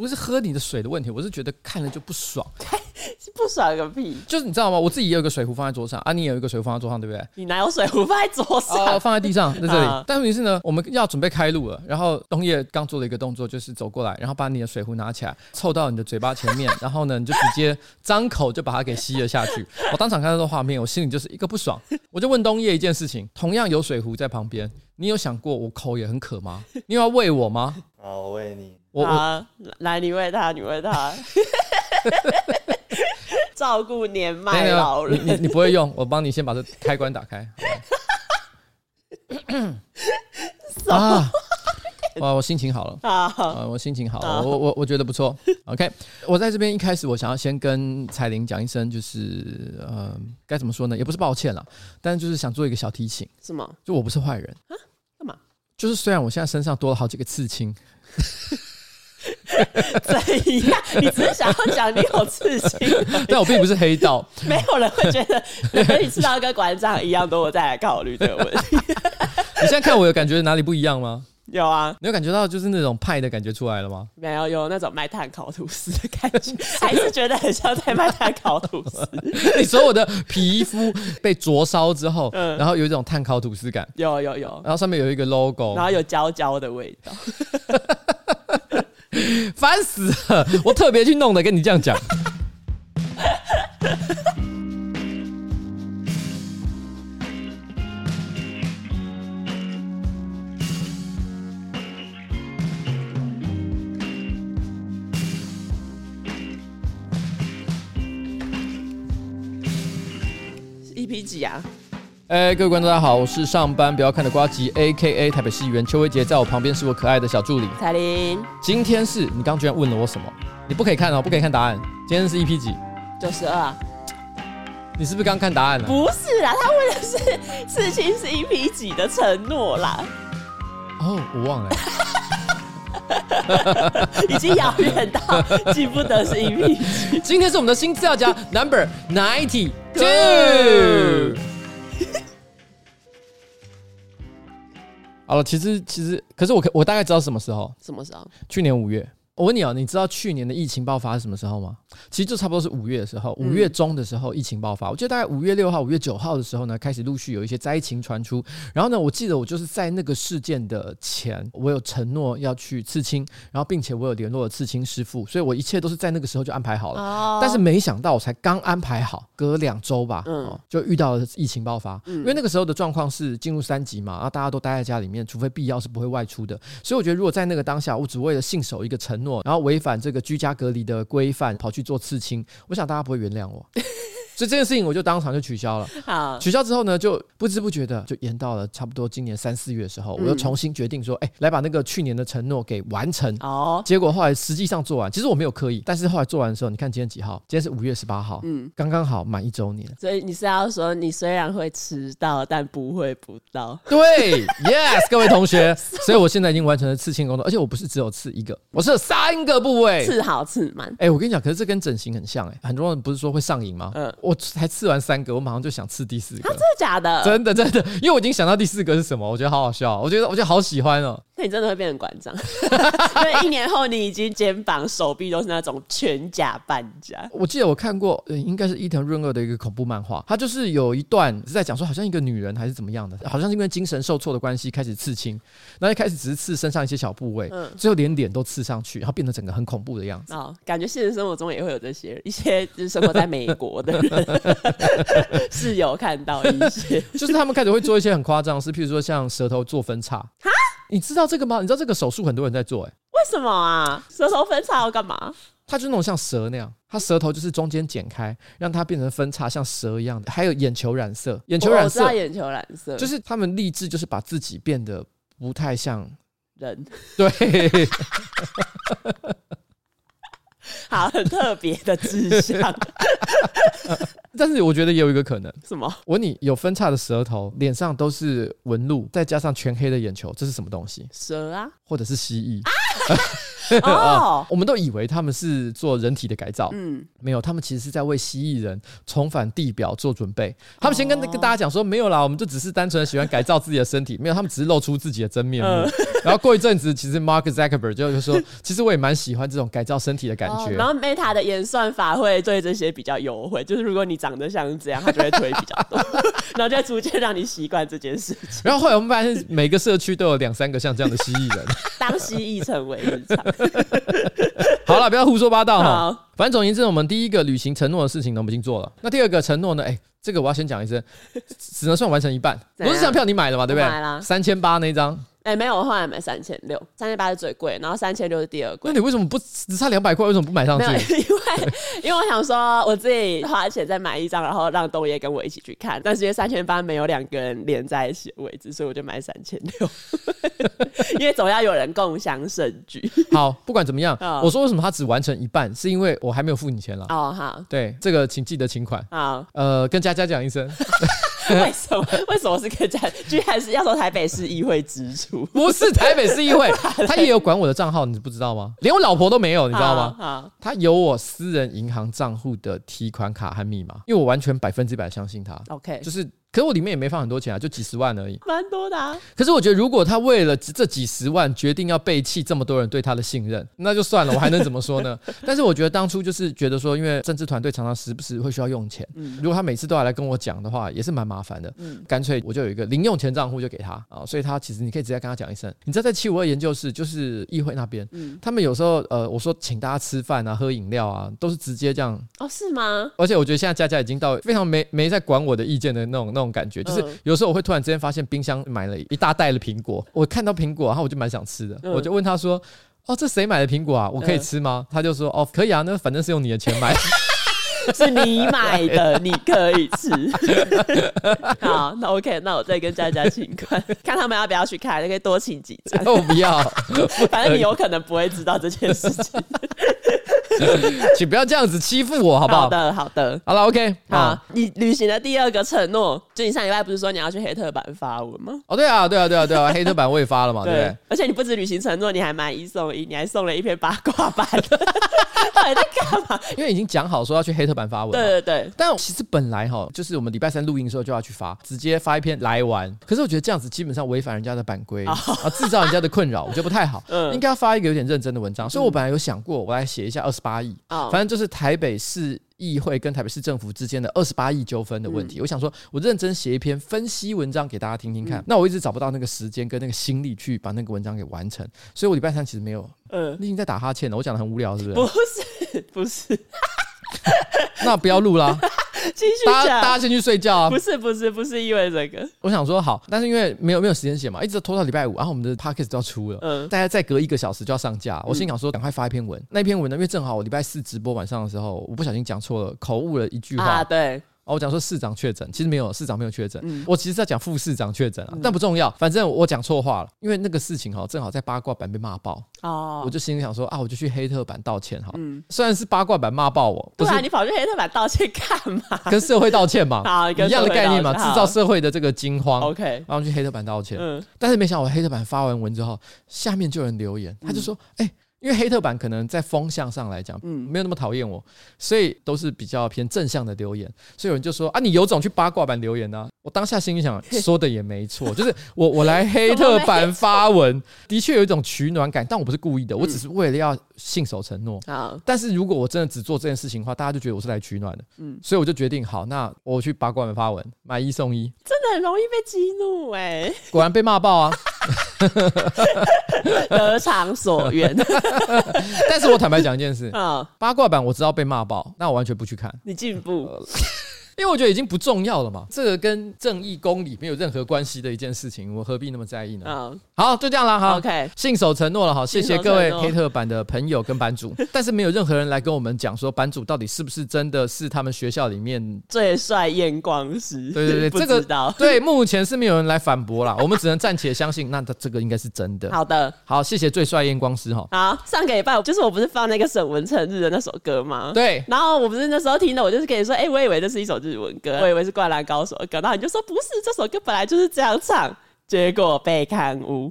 不是喝你的水的问题，我是觉得看了就不爽。不爽个屁！就是你知道吗？我自己也有一个水壶放在桌上啊，你也有一个水壶放在桌上，对不对？你哪有水壶放在桌上？哦，放在地上，在这里。啊、但问题是呢，我们要准备开路了，然后东叶刚做了一个动作，就是走过来，然后把你的水壶拿起来，凑到你的嘴巴前面，然后呢，你就直接张口就把它给吸了下去。我当场看到这个画面，我心里就是一个不爽。我就问东叶一件事情：同样有水壶在旁边，你有想过我口也很渴吗？你有要喂我吗？好，我喂你。我，我来，你喂他，你喂他。照顾年迈老人，你你，你不会用，我帮你先把这开关打开。啊！哇，我心情好了啊！我心情好了，我我我觉得不错。OK，我在这边一开始，我想要先跟彩玲讲一声，就是呃，该怎么说呢？也不是抱歉了，但是就是想做一个小提醒。是吗？就我不是坏人啊？就是虽然我现在身上多了好几个刺青。怎样？你只是想要讲你有刺青，但我并不是黑道。没有人会觉得你可以刺到跟馆长一样多，我再来考虑这个问题。你现在看我有感觉哪里不一样吗？有啊，你有感觉到就是那种派的感觉出来了吗？没有，有那种卖炭烤吐司的感觉，还是觉得很像在卖炭烤吐司。你说我的皮肤被灼烧之后，嗯，然后有一种炭烤吐司感，有有有，然后上面有一个 logo，然后有焦焦的味道。烦死了！我特别去弄的，跟你这样讲。EP 几啊？哎，各位观众，大家好，我是上班不要看的瓜吉，A.K.A 台北市议员邱威杰，在我旁边是我可爱的小助理彩玲。今天是你刚刚居然问了我什么？你不可以看哦，不可以看答案。今天是 EP 几？九十二。你是不是刚看答案了？不是啦，他问的是事情是 EP 几的承诺啦。哦，我忘了。已经遥远到记不得是 EP 几。今天是我们的新资料夹 Number Ninety Two。好了，其实其实，可是我可我大概知道什么时候？什么时候？去年五月。我问你哦，你知道去年的疫情爆发是什么时候吗？其实就差不多是五月的时候，五月中的时候疫情爆发。我记得大概五月六号、五月九号的时候呢，开始陆续有一些灾情传出。然后呢，我记得我就是在那个事件的前，我有承诺要去刺青，然后并且我有联络了刺青师傅，所以我一切都是在那个时候就安排好了。但是没想到我才刚安排好，隔两周吧，嗯，就遇到了疫情爆发。因为那个时候的状况是进入三级嘛，然后大家都待在家里面，除非必要是不会外出的。所以我觉得如果在那个当下，我只为了信守一个承诺。然后违反这个居家隔离的规范，跑去做刺青，我想大家不会原谅我。所以这件事情我就当场就取消了。好，取消之后呢，就不知不觉的就延到了差不多今年三四月的时候，我又重新决定说，哎，来把那个去年的承诺给完成。哦，结果后来实际上做完，其实我没有刻意，但是后来做完的时候，你看今天几号？今天是五月十八号，嗯，刚刚好满一周年。所以你是要说，你虽然会迟到，但不会不到。对，Yes，各位同学，所以我现在已经完成了刺青工作，而且我不是只有刺一个，我是有三个部位，刺好刺满。哎，我跟你讲，可是这跟整形很像，哎，很多人不是说会上瘾吗？嗯。我才刺完三个，我马上就想刺第四个。真的假的？真的真的，因为我已经想到第四个是什么，我觉得好好笑，我觉得我觉得好喜欢哦。那你真的会变成馆长？因为一年后你已经肩膀、手臂都是那种全甲半甲。我记得我看过，呃，应该是伊藤润二的一个恐怖漫画，他就是有一段是在讲说，好像一个女人还是怎么样的，好像是因为精神受挫的关系开始刺青，那一开始只是刺身上一些小部位，嗯，最后连脸都刺上去，然后变得整个很恐怖的样子。哦，感觉现实生活中也会有这些一些就是生活在美国的人。是有看到一些，就是他们开始会做一些很夸张的事，譬如说像舌头做分叉。哈，你知道这个吗？你知道这个手术很多人在做，哎，为什么啊？舌头分叉要干嘛？它就是那种像蛇那样，它舌头就是中间剪开，让它变成分叉，像蛇一样的。还有眼球染色，眼球染色，眼球染色，就是他们立志就是把自己变得不太像人。对。好，很特别的志向，但是我觉得也有一个可能，什么？我问你，有分叉的舌头，脸上都是纹路，再加上全黑的眼球，这是什么东西？蛇啊，或者是蜥蜴？哦，我们都以为他们是做人体的改造，嗯，没有，他们其实是在为蜥蜴人重返地表做准备。他们先跟跟大家讲说，没有啦，我们就只是单纯的喜欢改造自己的身体，没有，他们只是露出自己的真面目。然后过一阵子，其实 Mark Zuckerberg 就就说，其实我也蛮喜欢这种改造身体的感觉。然后 Meta 的演算法会对这些比较优惠，就是如果你长得像这样，他就会推比较多，然后就会逐渐让你习惯这件事情。然后后来我们发现，每个社区都有两三个像这样的蜥蜴人，当蜥蜴成为日常。好了，不要胡说八道反正总而言之，我们第一个履行承诺的事情呢，我们已经做了。那第二个承诺呢？哎、欸，这个我要先讲一声，只能算完成一半。罗志祥票你买了嘛？对不对？买了，三千八那张。哎、欸，没有，我后来买三千六，三千八是最贵，然后三千六是第二贵。那你为什么不只差两百块？为什么不买上去？因为因为我想说，我自己花钱再买一张，然后让东爷跟我一起去看。但是因为三千八没有两个人连在一起的位置，所以我就买三千六。因为总要有人共享盛举。好，不管怎么样，oh. 我说为什么他只完成一半，是因为我还没有付你钱了。哦，好，对，这个请记得请款。好，呃，跟佳佳讲一声。为什么？为什么是客栈？居然是要说台北市议会支出？不是台北市议会，他也有管我的账号，你不知道吗？连我老婆都没有，你知道吗？他有我私人银行账户的提款卡和密码，因为我完全百分之百相信他。OK，就是。可是我里面也没放很多钱啊，就几十万而已，蛮多的啊。可是我觉得，如果他为了这几十万决定要背弃这么多人对他的信任，那就算了，我还能怎么说呢？但是我觉得当初就是觉得说，因为政治团队常常时不时会需要用钱，嗯，如果他每次都要来跟我讲的话，也是蛮麻烦的，嗯，干脆我就有一个零用钱账户就给他啊，所以他其实你可以直接跟他讲一声，你知道在七五二研究室就是议会那边，嗯，他们有时候呃，我说请大家吃饭啊、喝饮料啊，都是直接这样哦，是吗？而且我觉得现在佳佳已经到非常没没在管我的意见的那种那种感觉，就是。有时候我会突然之间发现冰箱买了一大袋的苹果，我看到苹果，然后我就蛮想吃的，我就问他说：“哦，这谁买的苹果啊？我可以吃吗？”他就说：“哦，可以啊，那反正是用你的钱买，是你买的，你可以吃。”好，那 OK，那我再跟佳佳请款，看他们要不要去看，可以多请几张。我不要，反正你有可能不会知道这件事情。请不要这样子欺负我，好不好？好的，好的，好了，OK。好，你履行了第二个承诺，就你上礼拜不是说你要去黑特版发文吗？哦，对啊，对啊，对啊，对啊，黑特版我也发了嘛，对？而且你不止履行承诺，你还买一送一，你还送了一篇八卦版，到底在干嘛？因为已经讲好说要去黑特版发文，对对对。但其实本来哈，就是我们礼拜三录音的时候就要去发，直接发一篇来玩。可是我觉得这样子基本上违反人家的版规啊，制造人家的困扰，我觉得不太好。嗯，应该要发一个有点认真的文章。所以我本来有想过，我来写一下二十八亿啊，反正就是台北市议会跟台北市政府之间的二十八亿纠纷的问题。我想说，我认真写一篇分析文章给大家听听看。那我一直找不到那个时间跟那个心力去把那个文章给完成，所以我礼拜三其实没有。嗯，你已经在打哈欠了。我讲的很无聊，是不是？不是，不是。那不要录啦。继续讲，大家先去睡觉啊！不是不是不是因为这个，我想说好，但是因为没有没有时间写嘛，一直拖到礼拜五，然后我们的 podcast 就要出了，嗯，大家再隔一个小时就要上架。我心想说，赶快发一篇文。那篇文呢，因为正好我礼拜四直播晚上的时候，我不小心讲错了，口误了一句话。啊，对。我讲说市长确诊，其实没有，市长没有确诊。嗯、我其实在讲副市长确诊啊，嗯、但不重要，反正我讲错话了。因为那个事情哈，正好在八卦版被骂爆哦，我就心里想说啊，我就去黑特版道歉哈。嗯，虽然是八卦版骂爆我，不然你跑去黑特版道歉干嘛？跟社会道歉嘛，一样的概念嘛，制造社会的这个惊慌。OK，然后去黑特版道歉。嗯，但是没想到我黑特版发完文之后，下面就有人留言，他就说，哎、欸。因为黑特版可能在风向上来讲，嗯，没有那么讨厌我，所以都是比较偏正向的留言。所以有人就说啊，你有种去八卦版留言啊！我当下心里想，说的也没错，就是我我来黑特版发文，的确有一种取暖感，但我不是故意的，我只是为了要信守承诺。好，但是如果我真的只做这件事情的话，大家就觉得我是来取暖的。嗯，所以我就决定，好，那我去八卦版发文，买一送一，真的很容易被激怒哎、欸，果然被骂爆啊！得偿所愿，但是我坦白讲一件事啊，八卦版我知道被骂爆，那我完全不去看，你进步。因为我觉得已经不重要了嘛，这个跟正义公理没有任何关系的一件事情，我何必那么在意呢？啊，好，就这样了，好，OK，信守承诺了，哈，谢谢各位黑特版的朋友跟版主，但是没有任何人来跟我们讲说版主到底是不是真的是他们学校里面 最帅验光师？对对对，这个对，目前是没有人来反驳啦，我们只能暂且相信，那他这个应该是真的。好的，好，谢谢最帅验光师哈。好，上个礼拜就是我不是放那个沈文成日的那首歌吗？对，然后我不是那时候听的，我就是跟你说，哎，我以为这是一首日文歌，我以为是。灌篮高手的歌，然后你就说不是，这首歌本来就是这样唱，结果被刊污。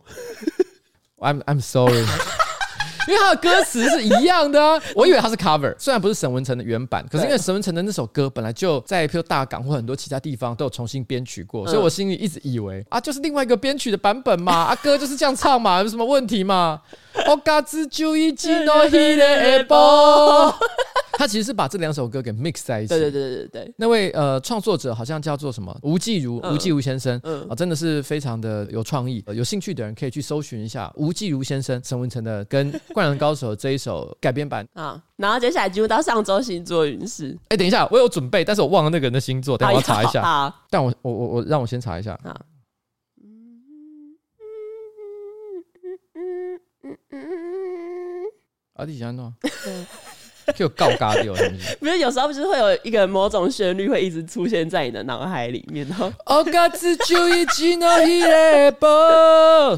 I'm I'm sorry，因为他的歌词是一样的啊。我以为他是 cover，虽然不是沈文成的原版，可是因为沈文成的那首歌本来就在譬如大港或很多其他地方都有重新编曲过，所以我心里一直以为啊，就是另外一个编曲的版本嘛，啊歌就是这样唱嘛，有什么问题嘛？我嘎子就已经到黑的波。他其实是把这两首歌给 mix 在一起。对对对对对。那位呃创作者好像叫做什么吴季如，吴季如先生，嗯啊，真的是非常的有创意。有兴趣的人可以去搜寻一下吴季如先生沈文成的跟《灌篮高手》这一首改编版啊。然后接下来进入到上周星座运势。哎，等一下，我有准备，但是我忘了那个人的星座，等下我要查一下。啊。但我我我我让我先查一下。啊。啊，你喜欢弄？就告嘎掉，是不是？不是，有时候不是会有一个某种旋律会一直出现在你的脑海里面，然后。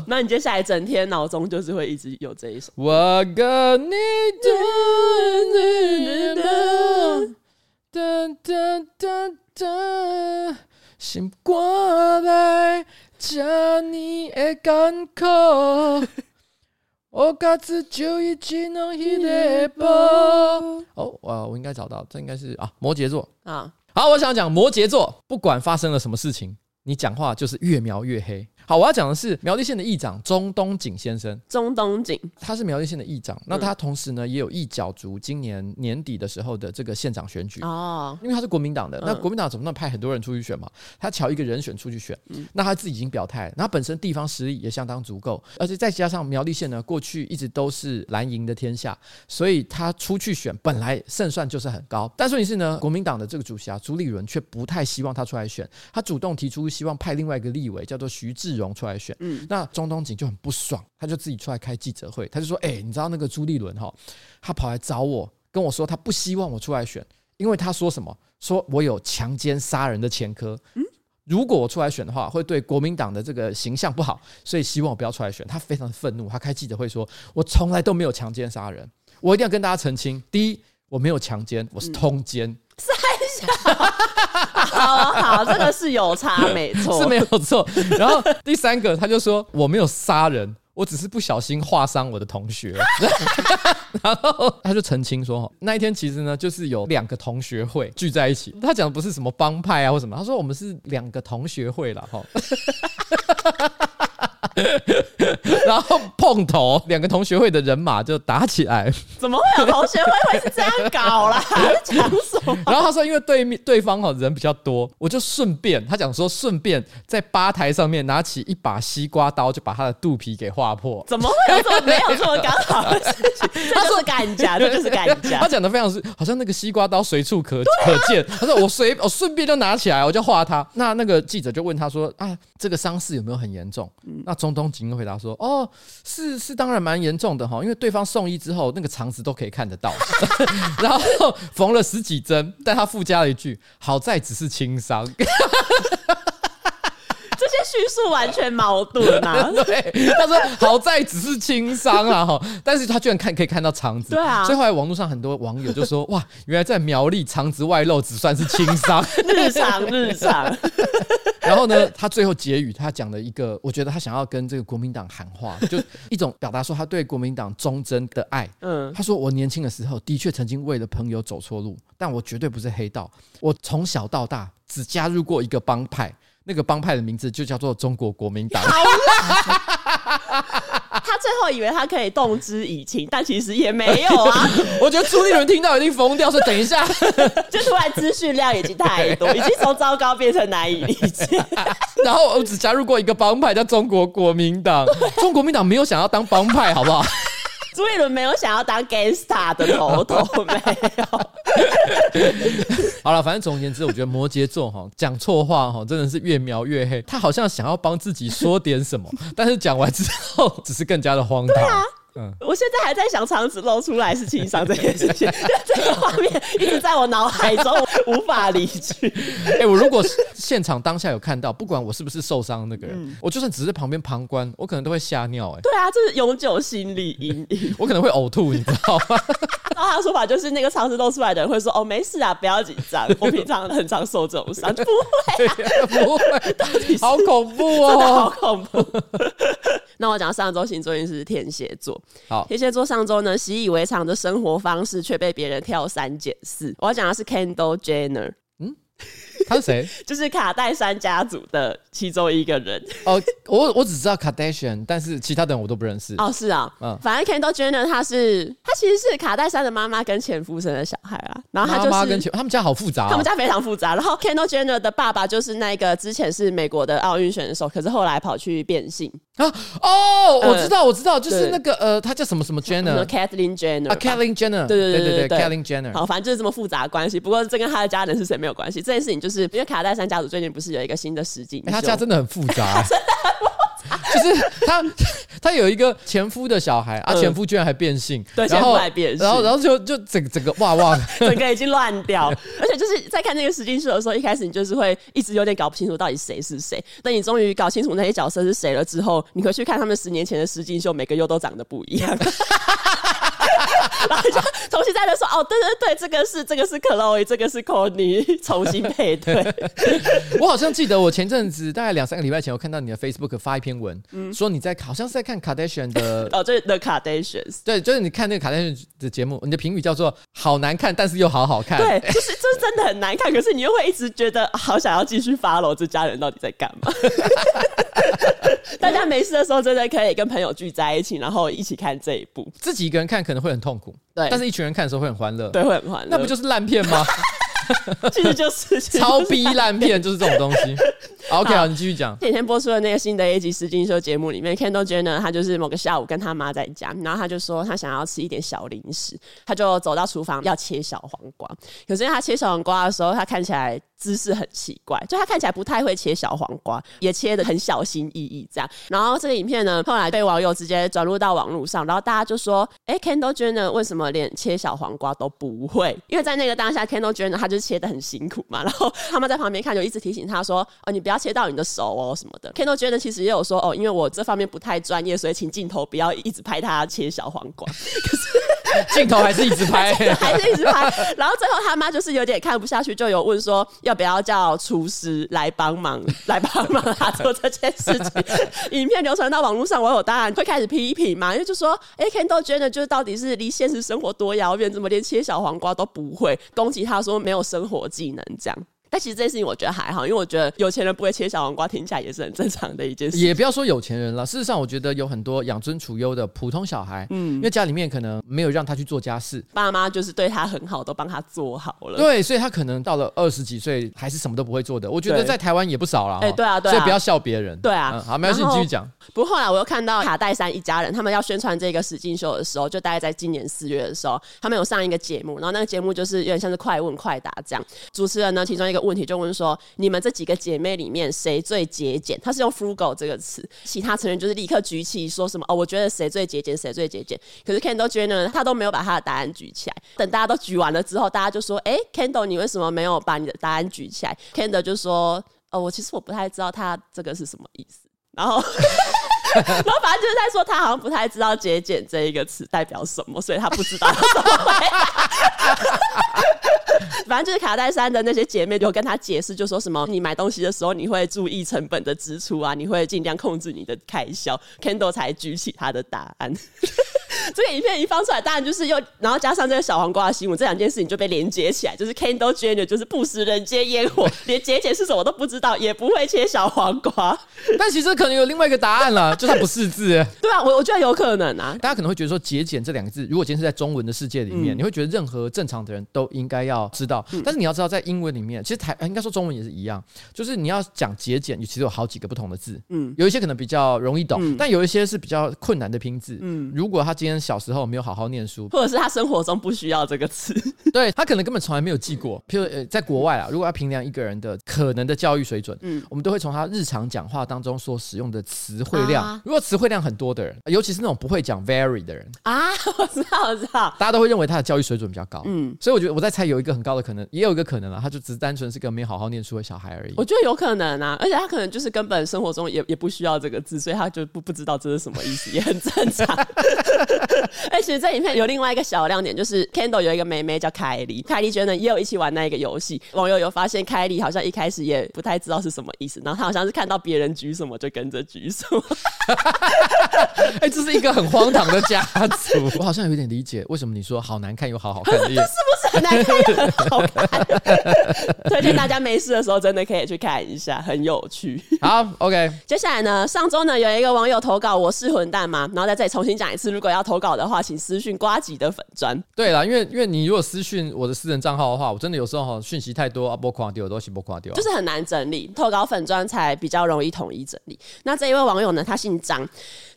那你接下来整天脑中就是会一直有这一首。我跟你我嘎子就已经能一列波。哦，哇，我应该找到，这应该是啊，摩羯座啊。好，我想讲摩羯座，不管发生了什么事情，你讲话就是越描越黑。好，我要讲的是苗栗县的议长钟东锦先生。钟东锦，他是苗栗县的议长，那他同时呢也有一角逐今年年底的时候的这个县长选举哦。因为他是国民党的，那国民党总不能派很多人出去选嘛？他瞧一个人选出去选，那他自己已经表态，那他本身地方实力也相当足够，而且再加上苗栗县呢过去一直都是蓝营的天下，所以他出去选本来胜算就是很高。但是问题是呢，国民党的这个主席啊朱立伦却不太希望他出来选，他主动提出希望派另外一个立委叫做徐志荣出来选，嗯，那中东锦就很不爽，他就自己出来开记者会，他就说：“哎、欸，你知道那个朱立伦哈，他跑来找我，跟我说他不希望我出来选，因为他说什么，说我有强奸杀人的前科，嗯，如果我出来选的话，会对国民党的这个形象不好，所以希望我不要出来选。他非常愤怒，他开记者会说，我从来都没有强奸杀人，我一定要跟大家澄清，第一，我没有强奸，我是通奸。嗯”好好，这个是有差，没错，是没有错。然后第三个，他就说我没有杀人，我只是不小心划伤我的同学。然后他就澄清说，那一天其实呢，就是有两个同学会聚在一起。他讲的不是什么帮派啊或什么，他说我们是两个同学会了哈。然后碰头，两个同学会的人马就打起来。怎么会有同学会会是这样搞啦？讲什么？然后他说，因为对面对方哈人比较多，我就顺便他讲说，顺便在吧台上面拿起一把西瓜刀，就把他的肚皮给划破。怎么会有这么没有这么刚好的事情？他说干架，这就是干架。他讲的非常是，好像那个西瓜刀随处可可见。他说我随我顺便就拿起来，我就划他。那那个记者就问他说啊，这个伤势有没有很严重？那钟东警回答说，哦，是是，当然蛮严重的哈，因为对方送医之后，那个肠子都可以看得到，然后缝了十几针，但他附加了一句：“好在只是轻伤。”叙述完全矛盾啊！对，他说：“好在只是轻伤啊，哈，但是他居然看可以看到肠子，对啊。所以后来网络上很多网友就说：哇，原来在苗栗肠子外露只算是轻伤，日 常日常。”然后呢，他最后结语，他讲了一个，我觉得他想要跟这个国民党喊话，就一种表达说他对国民党忠贞的爱。嗯，他说：“我年轻的时候的确曾经为了朋友走错路，但我绝对不是黑道。我从小到大只加入过一个帮派，那个帮派的名字就叫做中国国民党。”好啦 他最后以为他可以动之以情，但其实也没有啊。我觉得朱立伦听到一定疯掉，说等一下，就突然资讯量已经太多，已经从糟糕变成难以理解。然后我只加入过一个帮派，叫中国国民党。中国国民党没有想要当帮派，好不好？朱立伦没有想要当 gangster 的头头，没有。好了，反正总而言之，我觉得摩羯座哈讲错话哈真的是越描越黑。他好像想要帮自己说点什么，但是讲完之后只是更加的荒唐。嗯，我现在还在想肠子露出来是轻伤这件事情，这个画面一直在我脑海中无法离去。哎、欸，我如果现场当下有看到，不管我是不是受伤那个人，嗯、我就算只是旁边旁观，我可能都会吓尿。哎，对啊，这是永久心理阴影。我可能会呕吐，你知道吗？然后他的说法就是，那个肠子露出来的人会说：“哦，没事啊，不要紧张，我平常很常受这种伤，不会、啊，不会。”到底好恐怖哦，真的好恐怖。那我讲上周星座运势是天蝎座。好，天蝎座上周呢，习以为常的生活方式却被别人挑三拣四。我要讲的是 Kendall Jenner。他是谁？就是卡戴珊家族的其中一个人。哦，我我只知道 Kardashian，但是其他的人我都不认识。哦，是啊，嗯，反正 Kendall Jenner 他是他其实是卡戴珊的妈妈跟前夫生的小孩啊。然后他就是妈妈跟前他们家好复杂，哦，他们家非常复杂。然后 Kendall Jenner 的爸爸就是那个之前是美国的奥运选手，可是后来跑去变性啊。哦，我知道，我知道，就是那个呃，他叫什么什么 Jenner，Kathleen Jenner 啊，Kathleen Jenner，对对对对对，Kathleen Jenner。好，反正就是这么复杂的关系。不过这跟他的家人是谁没有关系。这件事情就是因为卡戴珊家族最近不是有一个新的实景，他家真的很复杂，就是他他有一个前夫的小孩啊，前夫居然还变性，对，前夫还变性，然后然后就就整整个哇哇，整个已经乱掉，而且就是在看那个实境秀的时候，一开始你就是会一直有点搞不清楚到底谁是谁，等你终于搞清楚那些角色是谁了之后，你回去看他们十年前的实境秀，每个又都长得不一样。然后就重新再来说哦，对对对，这个是这个是 Chloe，这个是 Kourtney，重新配对。我好像记得我前阵子大概两三个礼拜前，我看到你的 Facebook 发一篇文，嗯、说你在好像是在看 Kardashian 的哦，就是 The Kardashians，对，就是你看那个 Kardashian 的节目，你的评语叫做好难看，但是又好好看。对，就是就是真的很难看，可是你又会一直觉得好想要继续 follow 这家人到底在干嘛。大家没事的时候，真的可以跟朋友聚在一起，然后一起看这一部。自己一个人看可能会很痛苦，对，但是一群人看的时候会很欢乐，对，会很欢乐。那不就是烂片吗？其实就是 超逼烂片，就是这种东西。OK，好，你继续讲。前天播出的那个新的一集实境秀节目里面，Kendall Jenner 他就是某个下午跟他妈在家，然后他就说他想要吃一点小零食，他就走到厨房要切小黄瓜。可是他切小黄瓜的时候，他看起来姿势很奇怪，就他看起来不太会切小黄瓜，也切的很小心翼翼这样。然后这个影片呢，后来被网友直接转入到网络上，然后大家就说：“哎，Kendall Jenner 为什么连切小黄瓜都不会？”因为在那个当下，Kendall Jenner 他就切的很辛苦嘛，然后他们在旁边看，就一直提醒他说：“哦，你不要。”切到你的手哦什么的，Kendall Jenner 其实也有说哦，因为我这方面不太专业，所以请镜头不要一直拍他切小黄瓜。可 是镜头还是一直拍，还是一直拍。然后最后他妈就是有点看不下去，就有问说要不要叫厨师来帮忙，来帮忙他做这件事情。影片流传到网络上，网友当然会开始批评嘛，因为就说哎，Kendall Jenner 就是到底是离现实生活多遥远，怎么连切小黄瓜都不会？攻击他说没有生活技能这样。但其实这件事情我觉得还好，因为我觉得有钱人不会切小黄瓜，听起来也是很正常的一件事。也不要说有钱人了，事实上我觉得有很多养尊处优的普通小孩，嗯，因为家里面可能没有让他去做家事，爸妈就是对他很好，都帮他做好了。对，所以他可能到了二十几岁还是什么都不会做的。我觉得在台湾也不少了。哎，对啊，对啊，所以不要笑别人。对啊，嗯、好，没关系，你继续讲。不过后来我又看到卡戴珊一家人，他们要宣传这个实境秀的时候，就大概在今年四月的时候，他们有上一个节目，然后那个节目就是有点像是快问快答这样。主持人呢，其中一个问题就问说。你们这几个姐妹里面谁最节俭？她是用 frugal 这个词，其他成员就是立刻举起说什么哦，我觉得谁最节俭，谁最节俭。可是 Kendall Jenner 他都没有把他的答案举起来。等大家都举完了之后，大家就说：“哎，Kendall，你为什么没有把你的答案举起来？”Kendall 就说：“哦，我其实我不太知道他这个是什么意思。”然后，然后反正就是在说他好像不太知道节俭这一个词代表什么，所以他不知道怎么回 反正就是卡戴珊的那些姐妹就跟他解释，就说什么你买东西的时候你会注意成本的支出啊，你会尽量控制你的开销。Kendall 才举起他的答案。这个影片一放出来，当然就是又然后加上这个小黄瓜的新闻，这两件事情就被连接起来，就是 Kendall Jenner 就是不食人间烟火，连节俭是什么都不知道，也不会切小黄瓜。但其实可能有另外一个答案了，就他不识字。对啊，我我觉得有可能啊。大家可能会觉得说节俭这两个字，如果今天是在中文的世界里面，嗯、你会觉得任何正常的人都应该要知道。嗯、但是你要知道，在英文里面，其实台应该说中文也是一样，就是你要讲节俭，其实有好几个不同的字。嗯，有一些可能比较容易懂，嗯、但有一些是比较困难的拼字。嗯，如果他今天小时候没有好好念书，或者是他生活中不需要这个词，对他可能根本从来没有记过。譬如呃，在国外啊，如果要评量一个人的可能的教育水准，嗯，我们都会从他日常讲话当中所使用的词汇量。啊、如果词汇量很多的人，尤其是那种不会讲 very 的人啊，我知道，我知道，大家都会认为他的教育水准比较高。嗯，所以我觉得我在猜有一个很高的可可能也有一个可能啊，他就只是单纯是个没好好念书的小孩而已。我觉得有可能啊，而且他可能就是根本生活中也也不需要这个字，所以他就不不知道这是什么意思，也很正常。哎，其实这影片有另外一个小亮点，就是 Kendall 有一个妹妹叫凯莉，凯莉觉得也有一起玩那一个游戏。网友有发现凯莉好像一开始也不太知道是什么意思，然后她好像是看到别人举什么就跟着举什么。哎，这是一个很荒唐的家族。我好像有点理解为什么你说好难看又好好看的意思，是不是很难看又很好看？推荐大家没事的时候真的可以去看一下，很有趣。好，OK。接下来呢，上周呢有一个网友投稿，我是混蛋吗？然后在这里重新讲一次，如果要投稿的话，请私讯瓜吉的粉砖。对啦，因为因为你如果私讯我的私人账号的话，我真的有时候哈讯息太多啊，不垮掉，都是不垮掉，就是很难整理。投稿粉砖才比较容易统一整理。那这一位网友呢，他姓张。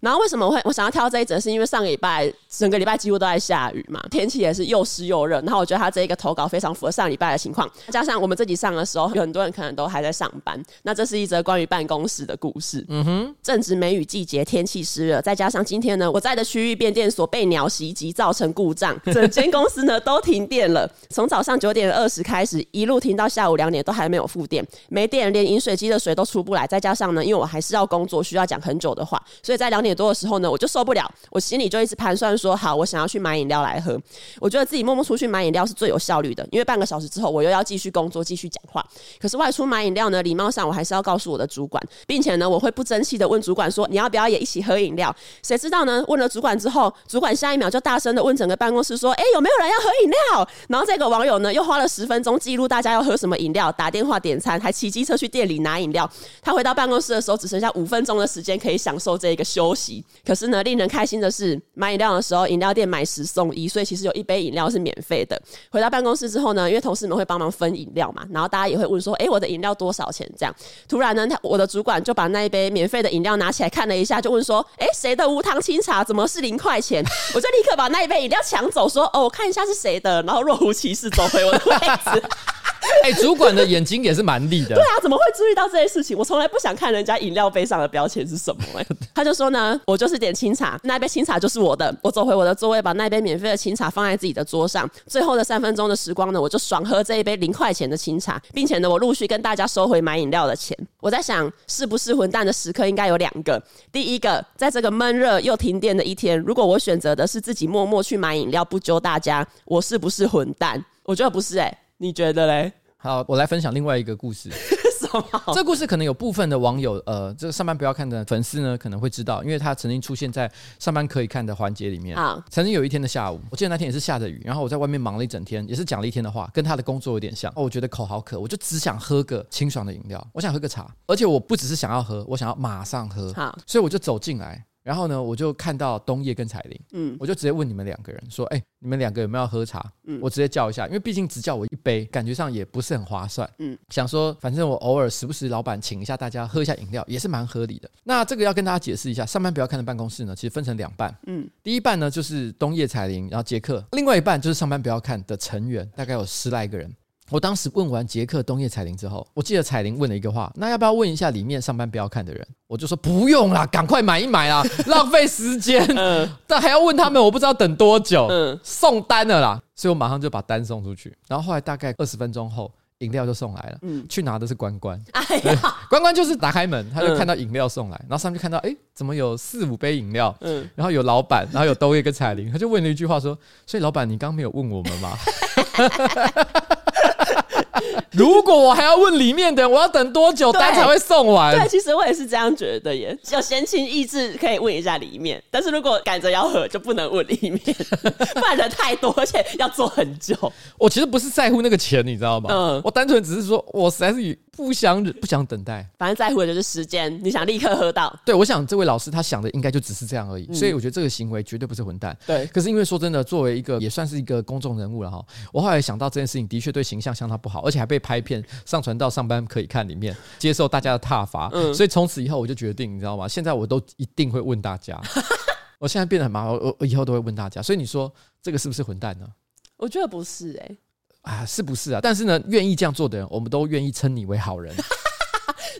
然后为什么我会我想要挑这一则，是因为上个礼拜整个礼拜几乎都在下雨嘛，天气也是又湿又热。然后我觉得他这一个投稿非常符合上礼拜的情况，加上我们自己上的时候，有很多人可能都还在上班。那这是一则关于办公室的故事。嗯哼，正值梅雨季节，天气湿热，再加上今天呢，我在的区域变电所被鸟袭击，造成故障，整间公司呢都停电了。从早上九点二十开始，一路停到下午两点，都还没有复电，没电，连饮水机的水都出不来。再加上呢，因为我还是要工作，需要讲很久的话，所以在两点多的时候呢，我就受不了，我心里就一直盘算说，好，我想要去买饮料来喝。我觉得自己默默出去买饮料是最有效率的，因为半个小时之后我又要继续工作，继续讲话。可是外出买饮料呢，礼貌上我还是要告诉我的主管，并且呢，我会不争气的问主管说，你要不要也一起喝饮料？谁知道呢？问了主管之后，主管下一秒就大声的问整个办公室说，哎，有没有人要喝饮料？然后这个网友呢，又花了十分钟记录大家要喝什么饮料，打电话点餐，还骑机车去店里拿饮料。他回到办公室的时候，只剩下五分钟的时间可以享受这一个休息。可是呢，令人开心的是，买饮料的时候，饮料店买十送一，所以其实有一杯饮料是免费的。回到办公室之后呢，因为同事们会帮忙分饮料嘛，然后大家也会问说：“哎，我的饮料多少钱？”这样，突然呢，他我的主管就把那一杯免费的饮料拿起来看了一下，就问说：“哎，谁的无糖清茶怎么是零块钱？”我就立刻把那一杯饮料抢走，说：“哦，我看一下是谁的。”然后若无其事走回我的位置。哎、欸，主管的眼睛也是蛮利的。对啊，怎么会注意到这些事情？我从来不想看人家饮料杯上的标签是什么、欸。哎，他就说呢，我就是点清茶，那杯清茶就是我的。我走回我的座位，把那杯免费的清茶放在自己的桌上。最后的三分钟的时光呢，我就爽喝这一杯零块钱的清茶，并且呢，我陆续跟大家收回买饮料的钱。我在想，是不是混蛋的时刻应该有两个？第一个，在这个闷热又停电的一天，如果我选择的是自己默默去买饮料，不揪大家，我是不是混蛋？我觉得不是、欸，哎，你觉得嘞？好，我来分享另外一个故事。什么？这个故事可能有部分的网友，呃，这个上班不要看的粉丝呢，可能会知道，因为他曾经出现在上班可以看的环节里面。啊，曾经有一天的下午，我记得那天也是下着雨，然后我在外面忙了一整天，也是讲了一天的话，跟他的工作有点像。哦，我觉得口好渴，我就只想喝个清爽的饮料，我想喝个茶，而且我不只是想要喝，我想要马上喝。好，所以我就走进来。然后呢，我就看到冬叶跟彩玲，嗯，我就直接问你们两个人说：“哎，你们两个有没有要喝茶？”嗯，我直接叫一下，因为毕竟只叫我一杯，感觉上也不是很划算。嗯，想说反正我偶尔时不时老板请一下大家喝一下饮料，也是蛮合理的。那这个要跟大家解释一下，上班不要看的办公室呢，其实分成两半。嗯，第一半呢就是冬叶、彩玲，然后杰克；另外一半就是上班不要看的成员，大概有十来个人。我当时问完杰克、冬叶、彩铃之后，我记得彩铃问了一个话：“那要不要问一下里面上班不要看的人？”我就说：“不用啦，赶快买一买啦，浪费时间。嗯”但还要问他们，我不知道等多久。嗯，送单了啦，所以我马上就把单送出去。然后后来大概二十分钟后，饮料就送来了。嗯，去拿的是关关。哎呀，关关就是打开门，他就看到饮料送来，然后上面就看到哎，怎么有四五杯饮料？嗯，然后有老板，然后有东叶跟彩铃，他就问了一句话说：“所以老板，你刚刚没有问我们吗？” 如果我还要问里面的人，我要等多久单才会送完？对，其实我也是这样觉得耶。有闲情逸致可以问一下里面，但是如果赶着要喝，就不能问里面，不然人太多，而且要做很久。我其实不是在乎那个钱，你知道吗？嗯，我单纯只是说，我实在是不想不想等待。反正在乎的就是时间，你想立刻喝到。对，我想这位老师他想的应该就只是这样而已。嗯，所以我觉得这个行为绝对不是混蛋。对，可是因为说真的，作为一个也算是一个公众人物了哈，我后来想到这件事情的确对形象相当不好，而且还被拍片上传到上班可以看里面，接受大家的挞伐。嗯，所以从此以后我就决定，你知道吗？现在我都一定会问大家。我现在变得很麻烦，我我以后都会问大家。所以你说这个是不是混蛋呢？我觉得不是哎、欸，啊，是不是啊？但是呢，愿意这样做的人，我们都愿意称你为好人。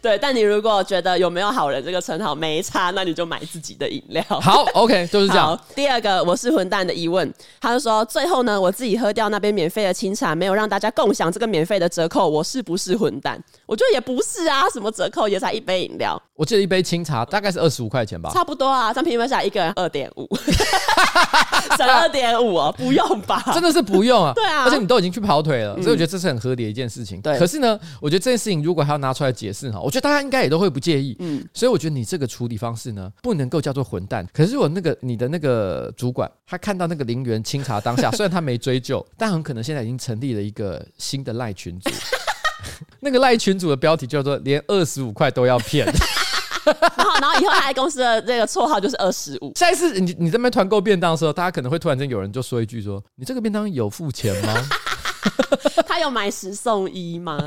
对，但你如果觉得有没有好人这个称号没差，那你就买自己的饮料。好，OK，就是这样。第二个，我是混蛋的疑问，他就说最后呢，我自己喝掉那杯免费的清茶，没有让大家共享这个免费的折扣，我是不是混蛋？我觉得也不是啊，什么折扣也才一杯饮料。我记得一杯清茶大概是二十五块钱吧，差不多啊。像平分下来一个人二点五，省二点五哦，不用吧？真的是不用啊。对啊，而且你都已经去跑腿了，所以我觉得这是很合理的一件事情。对，可是呢，我觉得这件事情如果还要拿出来解释哈，我觉得大家应该也都会不介意。嗯，所以我觉得你这个处理方式呢，不能够叫做混蛋。可是如果那个你的那个主管他看到那个零元清茶当下，虽然他没追究，但很可能现在已经成立了一个新的赖群组。那个赖群主的标题叫做“连二十五块都要骗”。然后，然后以后他在公司的这个绰号就是二十五。下一次你你这边团购便当的时候，大家可能会突然间有人就说一句说：“你这个便当有付钱吗？他有买十送一吗？”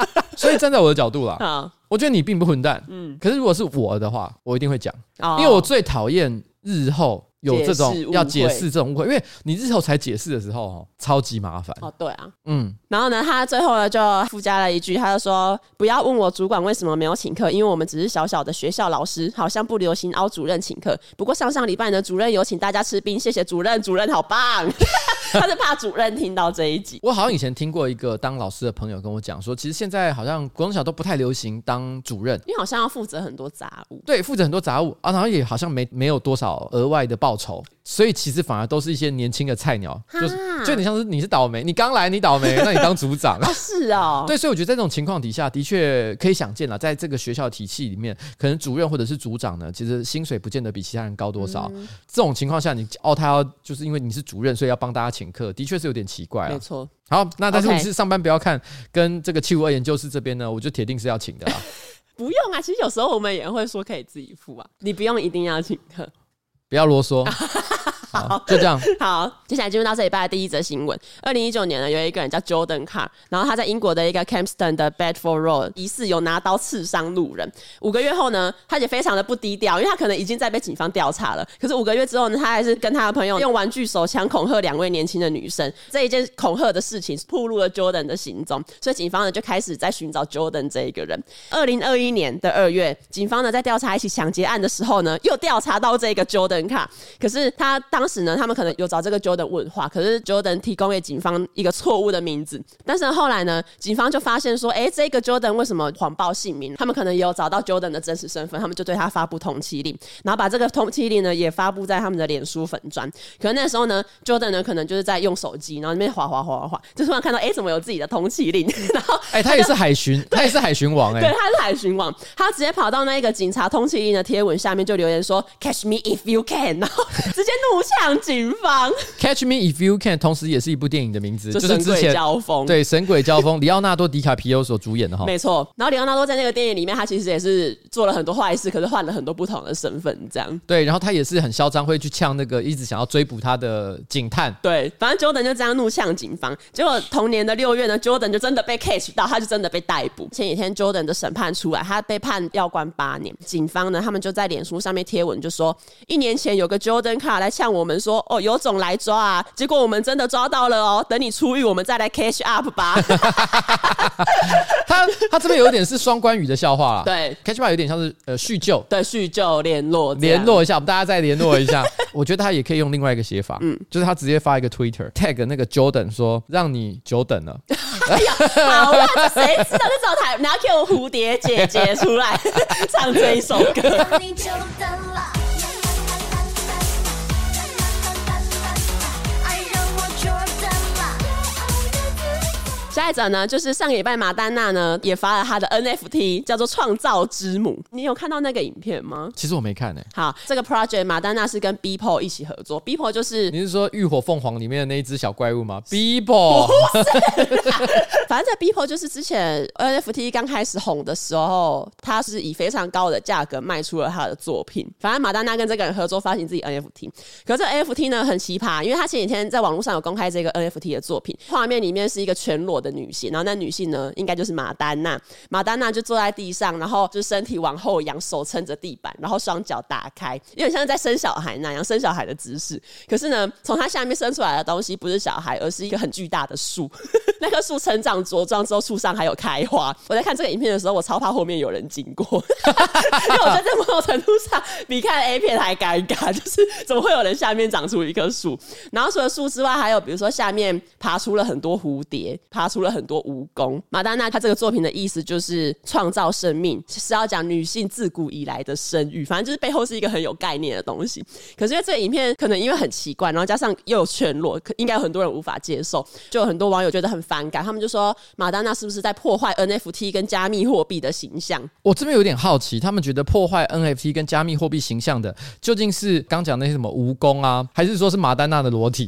所以站在我的角度啦，我觉得你并不混蛋。嗯，可是如果是我的话，我一定会讲，因为我最讨厌日后。有这种要解释这种误会，因为你日后才解释的时候，哦，超级麻烦。哦，对啊，嗯。然后呢，他最后呢就附加了一句，他就说：“不要问我主管为什么没有请客，因为我们只是小小的学校老师，好像不流行凹主任请客。不过上上礼拜呢，主任有请大家吃冰，谢谢主任，主任好棒。”他是怕主任听到这一集。我好像以前听过一个当老师的朋友跟我讲说，其实现在好像国中小都不太流行当主任，因为好像要负责很多杂物。对，负责很多杂物啊，然后也好像没没有多少额外的报酬。所以其实反而都是一些年轻的菜鸟，就是就有点像是你是倒霉，你刚来你倒霉，那你当组长啊？是哦，对，所以我觉得在这种情况底下的确可以想见了，在这个学校体系里面，可能主任或者是组长呢，其实薪水不见得比其他人高多少。嗯、这种情况下，你哦，他要就是因为你是主任，所以要帮大家请客，的确是有点奇怪啊。没错。好，那但是你是上班不要看，跟这个七五二研究室这边呢，我就铁定是要请的啦。不用啊，其实有时候我们也会说可以自己付啊，你不用一定要请客，不要啰嗦。好，就这样。好，接下来进入到这礼拜的第一则新闻。二零一九年呢，有一个人叫 Jordan Carr，然后他在英国的一个 Campston 的 Bedford Road 疑似有拿刀刺伤路人。五个月后呢，他也非常的不低调，因为他可能已经在被警方调查了。可是五个月之后呢，他还是跟他的朋友用玩具手枪恐吓两位年轻的女生。这一件恐吓的事情暴露了 Jordan 的行踪，所以警方呢就开始在寻找 Jordan 这一个人。二零二一年的二月，警方呢在调查一起抢劫案的时候呢，又调查到这个 Jordan Carr。可是他当当时呢，他们可能有找这个 Jordan 问话，可是 Jordan 提供给警方一个错误的名字。但是后来呢，警方就发现说，哎，这个 Jordan 为什么谎报姓名？他们可能也有找到 Jordan 的真实身份，他们就对他发布通缉令，然后把这个通缉令呢也发布在他们的脸书粉砖。可能那时候呢，Jordan 呢可能就是在用手机，然后那边滑滑滑滑滑，就突然看到，哎，怎么有自己的通缉令？然后，哎，他也是海巡，他也是海巡王，哎，对，他是海巡王，他直接跑到那个警察通缉令的贴文下面就留言说，Catch me if you can，然后直接怒呛。向警方，Catch Me If You Can，同时也是一部电影的名字，就是之前交锋，对，神鬼交锋，里奥纳多·迪卡皮欧所主演的哈，没错。然后里奥纳多在那个电影里面，他其实也是做了很多坏事，可是换了很多不同的身份，这样。对，然后他也是很嚣张，会去呛那个一直想要追捕他的警探。对，反正 Jordan 就这样怒呛警方。结果同年的六月呢，Jordan 就真的被 catch 到，他就真的被逮捕。前几天 Jordan 的审判出来，他被判要关八年。警方呢，他们就在脸书上面贴文，就说一年前有个 Jordan Carr 来呛我们说，哦，有。种来抓啊！结果我们真的抓到了哦。等你出狱，我们再来 catch up 吧。他他这边有一点是双关语的笑话啦。对，catch up 有点像是呃叙旧，对叙旧联络联络一下，我们大家再联络一下。我觉得他也可以用另外一个写法，嗯，就是他直接发一个 Twitter tag 那个 Jordan 说，让你久等了。哎呀，好啊，谁知道这种台拿给我蝴蝶姐姐出来唱这一首歌。下一则呢，就是上个礼拜马丹娜呢也发了她的 NFT，叫做创造之母。你有看到那个影片吗？其实我没看诶、欸。好，这个 project 马丹娜是跟 Beeple 一起合作。Beeple 就是你是说浴火凤凰里面的那一只小怪物吗？Beeple 不是，反正这 Beeple 就是之前 NFT 刚开始红的时候，他是以非常高的价格卖出了他的作品。反正马丹娜跟这个人合作发行自己 NFT，可是这 NFT 呢很奇葩，因为他前几天在网络上有公开这个 NFT 的作品，画面里面是一个全裸的。的女性，然后那女性呢，应该就是马丹娜。马丹娜就坐在地上，然后就身体往后仰，手撑着地板，然后双脚打开，有点像在生小孩那样，生小孩的姿势。可是呢，从她下面生出来的东西不是小孩，而是一个很巨大的树。那棵树成长茁壮之后，树上还有开花。我在看这个影片的时候，我超怕后面有人经过，因为我觉得在某种程度上比看 A 片还尴尬，就是怎么会有人下面长出一棵树？然后除了树之外，还有比如说下面爬出了很多蝴蝶，爬出了很多蜈蚣。马丹娜她这个作品的意思就是创造生命，是要讲女性自古以来的生育，反正就是背后是一个很有概念的东西。可是因为这个影片可能因为很奇怪，然后加上又有全裸，应该有很多人无法接受，就有很多网友觉得很反感，他们就说马丹娜是不是在破坏 NFT 跟加密货币的形象？我这边有点好奇，他们觉得破坏 NFT 跟加密货币形象的，究竟是刚讲那些什么蜈蚣啊，还是说是马丹娜的裸体？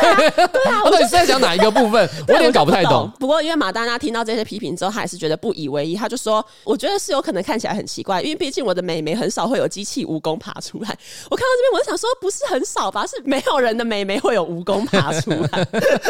对啊，对啊，我到底是在讲哪一个部分？我有点搞不太懂。不，不过因为马丹娜听到这些批评之后，她还是觉得不以为意，她就说：“我觉得是有可能看起来很奇怪，因为毕竟我的美眉很少会有机器蜈蚣爬出来。”我看到这边，我就想说，不是很少吧？是没有人的美眉会有蜈蚣爬出来。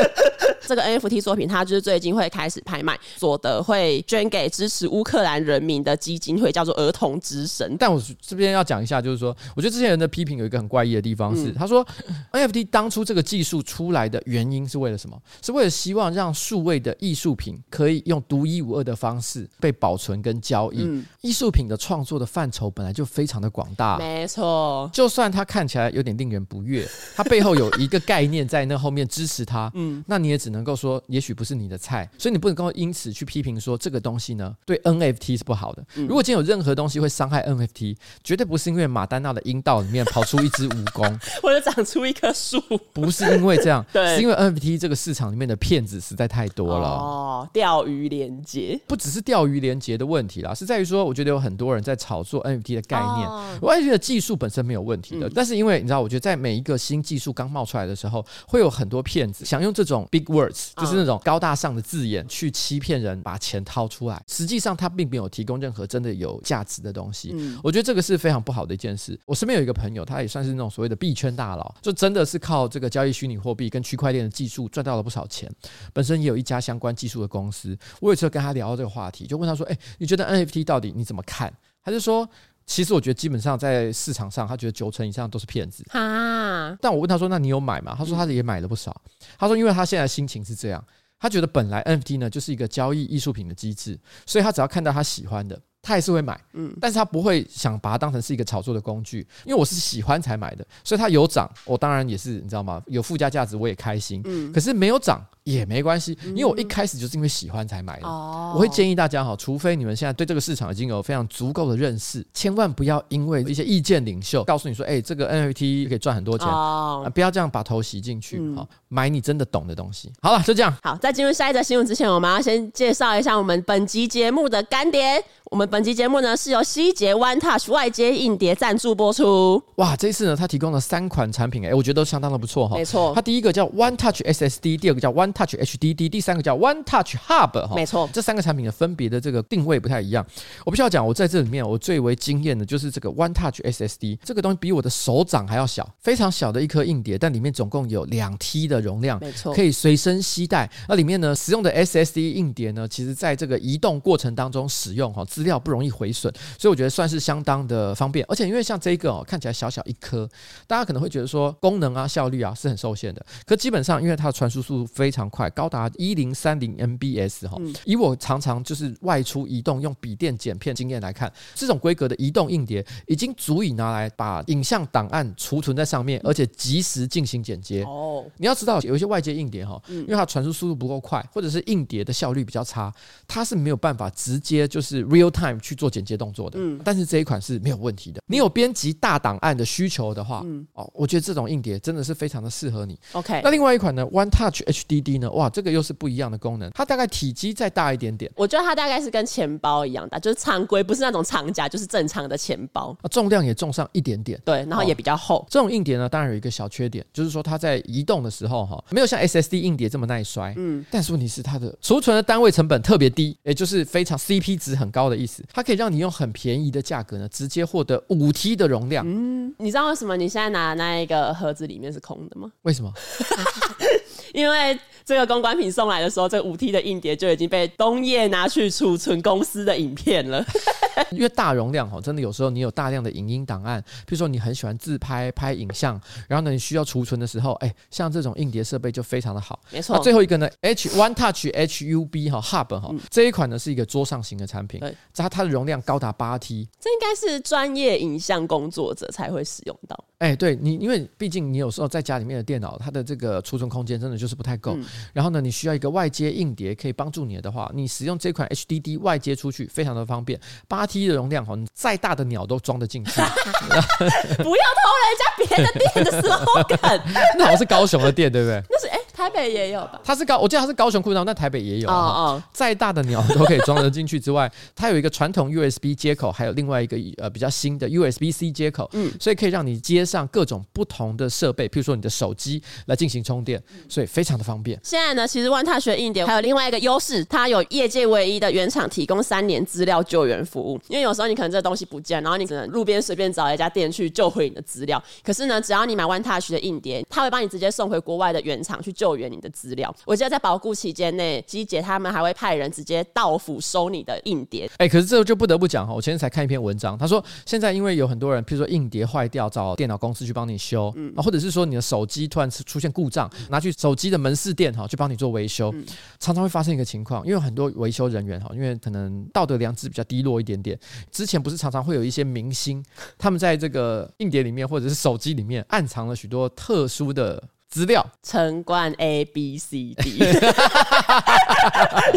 这个 NFT 作品，它就是最近会开始拍卖，所得会捐给支持乌克兰人民的基金会，叫做儿童之神。但我这边要讲一下，就是说，我觉得这些人的批评有一个很怪异的地方是，嗯、他说 NFT 当初这个技术出来的原因是为了什么？是为了希望让数位的艺术品可以用独一无二的方式被保存跟交易。嗯、艺术品的创作的范畴本来就非常的广大，没错。就算它看起来有点令人不悦，它背后有一个概念在那后面支持它，嗯，那你也只能够说，也许不是你的菜，所以你不能够因此去批评说这个东西呢对 NFT 是不好的。嗯、如果今天有任何东西会伤害 NFT，绝对不是因为马丹娜的阴道里面跑出一只蜈蚣，或者长出一棵树，不是因为这样，对，是因为 NFT 这个市场里面的骗子实在太多了。哦，钓鱼连接不只是钓鱼连接的问题啦，是在于说，我觉得有很多人在炒作 NFT 的概念。我也觉得技术本身没有问题的，嗯、但是因为你知道，我觉得在每一个新技术刚冒出来的时候，会有很多骗子想用这种 big words，就是那种高大上的字眼去欺骗人，把钱掏出来。实际上，他并没有提供任何真的有价值的东西。嗯、我觉得这个是非常不好的一件事。我身边有一个朋友，他也算是那种所谓的币圈大佬，就真的是靠这个交易虚拟货币跟区块链的技术赚到了不少钱。本身也有一家相关技术的公司。我有一次跟他聊到这个话题，就问他说：“哎，你觉得 NFT 到底你怎么看？”他就说。其实我觉得基本上在市场上，他觉得九成以上都是骗子。啊但我问他说：“那你有买吗？”他说：“他也买了不少。”他说：“因为他现在心情是这样，他觉得本来 NFT 呢就是一个交易艺术品的机制，所以他只要看到他喜欢的，他也是会买。嗯，但是他不会想把它当成是一个炒作的工具，因为我是喜欢才买的，所以他有涨，我当然也是你知道吗？有附加价值我也开心。嗯，可是没有涨。”也没关系，因为我一开始就是因为喜欢才买的。嗯、我会建议大家哈，除非你们现在对这个市场已经有非常足够的认识，千万不要因为一些意见领袖告诉你说，哎、欸，这个 NFT 可以赚很多钱，哦啊、不要这样把头洗进去哈，嗯、买你真的懂的东西。好了，就这样。好，在进入下一则新闻之前，我们要先介绍一下我们本集节目的干爹。我们本集节目呢是由希捷 One Touch 外接硬碟赞助播出。哇，这次呢，他提供了三款产品，哎，我觉得都相当的不错哈。没错，它第一个叫 One Touch SSD，第二个叫 One Touch HDD，第三个叫 One Touch Hub 哈。没错，这三个产品的分别的这个定位不太一样。我必须要讲，我在这里面我最为惊艳的就是这个 One Touch SSD，这个东西比我的手掌还要小，非常小的一颗硬碟，但里面总共有两 T 的容量，没错，可以随身携带。那里面呢，使用的 SSD 硬碟呢，其实在这个移动过程当中使用哈，资料不容易毁损。所以我觉得算是相当的方便，而且因为像这个哦，看起来小小一颗，大家可能会觉得说功能啊、效率啊是很受限的。可基本上，因为它的传输速度非常快，高达一零三零 MBS 哈。以我常常就是外出移动用笔电剪片经验来看，这种规格的移动硬碟已经足以拿来把影像档案储存在上面，而且及时进行剪接。哦，你要知道有一些外接硬碟哈，因为它传输速度不够快，或者是硬碟的效率比较差，它是没有办法直接就是 real time 去做剪。接动作的，嗯，但是这一款是没有问题的。你有编辑大档案的需求的话，嗯，哦，我觉得这种硬碟真的是非常的适合你。OK，那另外一款呢，One Touch HDD 呢，哇，这个又是不一样的功能，它大概体积再大一点点。我觉得它大概是跟钱包一样大，就是常规，不是那种长夹，就是正常的钱包。啊，重量也重上一点点，对，然后也比较厚。哦，这种硬碟呢，当然有一个小缺点，就是说它在移动的时候哈，没有像 SSD 硬碟这么耐摔。嗯，但是问题是它的储存的单位成本特别低，也就是非常 CP 值很高的意思。它可以让你用很便宜的。价格呢，直接获得五 T 的容量。嗯，你知道为什么你现在拿的那一个盒子里面是空的吗？为什么？因为这个公关品送来的时候，这个五 T 的硬碟就已经被东叶拿去储存公司的影片了。因为大容量哦，真的有时候你有大量的影音档案，比如说你很喜欢自拍、拍影像，然后呢你需要储存的时候，哎，像这种硬碟设备就非常的好。没错。最后一个呢，H One Touch HUB 哈 Hub 哈这一款呢是一个桌上型的产品，它它的容量高达八 T，这应该是专业影像工作者才会使用到。哎，对你，因为毕竟你有时候在家里面的电脑，它的这个储存空间真的就是不太够，嗯、然后呢，你需要一个外接硬碟可以帮助你的话，你使用这款 HDD 外接出去非常的方便，八 T 的容量哈，你再大的鸟都装得进去。不要偷人家别的店的 slogan，那好像是高雄的店，对不对？那是哎。台北也有吧？它是高，我记得它是高雄库藏，但台北也有。哦哦，再大的鸟都可以装得进去之外，它有一个传统 USB 接口，还有另外一个呃比较新的 USB C 接口，嗯，所以可以让你接上各种不同的设备，譬如说你的手机来进行充电，所以非常的方便。现在呢，其实 OneTouch 硬碟还有另外一个优势，它有业界唯一的原厂提供三年资料救援服务。因为有时候你可能这东西不见，然后你只能路边随便找一家店去救回你的资料，可是呢，只要你买 OneTouch 的硬碟，它会帮你直接送回国外的原厂去救援你的资料。我记得在保固期间内，机姐他们还会派人直接到府收你的硬碟。哎、欸，可是这个就不得不讲哈，我前天才看一篇文章，他说现在因为有很多人，譬如说硬碟坏掉，找电脑公司去帮你修，嗯，或者是说你的手机突然出现故障，拿去手机的门市店哈去帮你做维修，嗯、常常会发生一个情况，因为很多维修人员哈，因为可能道德良知比较低落一点点，之前不是常常会有一些明星，他们在这个硬碟里面或者是手机里面暗藏了许多特殊的。资料。陈冠 A B C D，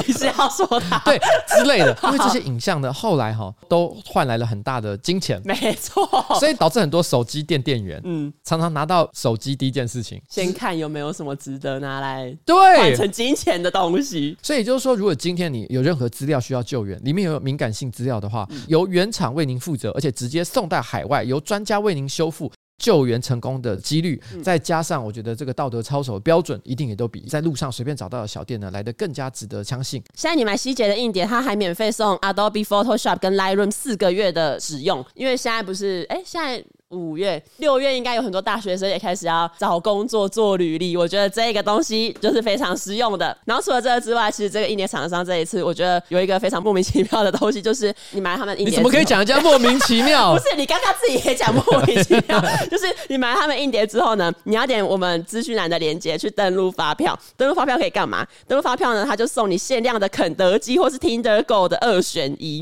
你是要说他？对之类的？因为这些影像呢，后来哈都换来了很大的金钱，没错，所以导致很多手机店店员嗯，常常拿到手机第一件事情。先看有没有什么值得拿来对。换成金钱的东西。所以就是说，如果今天你有任何资料需要救援，里面有敏感性资料的话，由原厂为您负责，而且直接送到海外，由专家为您修复。救援成功的几率，再加上我觉得这个道德操守标准，一定也都比在路上随便找到的小店呢来的更加值得相信。现在你买希捷的硬碟，它还免费送 Adobe Photoshop 跟 Lightroom 四个月的使用，因为现在不是哎、欸、现在。五月、六月应该有很多大学生也开始要找工作做履历，我觉得这个东西就是非常实用的。然后除了这个之外，其实这个硬碟厂商这一次，我觉得有一个非常莫名其妙的东西，就是你买他们硬碟，你怎么可以讲人家 莫名其妙？不是你刚刚自己也讲莫名其妙，就是你买他们硬碟之后呢，你要点我们资讯栏的链接去登录发票。登录发票可以干嘛？登录发票呢，他就送你限量的肯德基或是 Tinder Go 的二选一。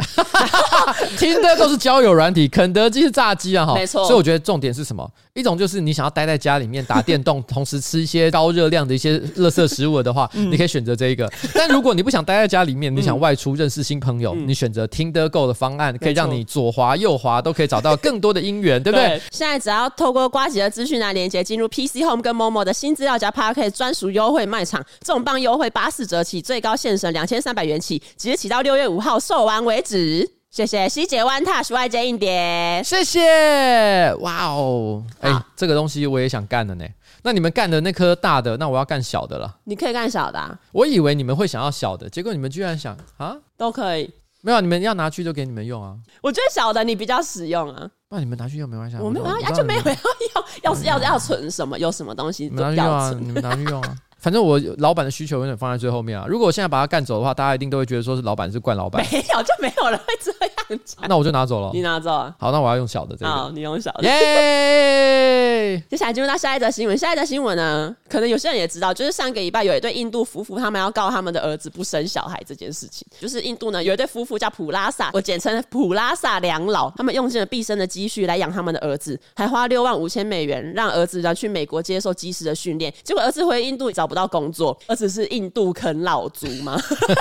Tinder 都是交友软体，肯德基是炸鸡啊！哈，没错。我觉得重点是什么？一种就是你想要待在家里面打电动，同时吃一些高热量的一些垃圾食物的话，嗯、你可以选择这一个。但如果你不想待在家里面，你想外出认识新朋友，嗯、你选择 Tinder Go 的方案，可以让你左滑右滑都可以找到更多的姻缘，对不对？对，现在只要透过瓜姐的资讯来连接进入 PC Home 跟 Momo 的新资料夹 Podcast 专属优惠卖场，重磅优惠八四折起，最高现省两千三百元起，直接起到六月五号售完为止。谢谢希捷 OneTouch 外接硬碟，谢谢，哇哦，哎、这个东西我也想干的呢。那你们干的那颗大的，那我要干小的了。你可以干小的啊。我以为你们会想要小的，结果你们居然想啊，都可以。没有，你们要拿去就给你们用啊。我觉得小的你比较实用啊。那你们拿去用没关系。我没有啊，就没有要用，要是要要存什么，有什么东西都要存。你们拿去用啊。反正我老板的需求永远放在最后面啊！如果我现在把他干走的话，大家一定都会觉得说是老板是惯老板。没有，就没有人会这样讲。那我就拿走了。你拿走啊？好，那我要用小的这个。好，你用小的。耶！接下来进入到下一则新闻。下一则新闻呢，可能有些人也知道，就是上个礼拜有一对印度夫妇，他们要告他们的儿子不生小孩这件事情。就是印度呢有一对夫妇叫普拉萨，我简称普拉萨两老，他们用尽了毕生的积蓄来养他们的儿子，还花六万五千美元让儿子呢去美国接受及时的训练。结果儿子回印度找不到工作。儿子是印度啃老族吗？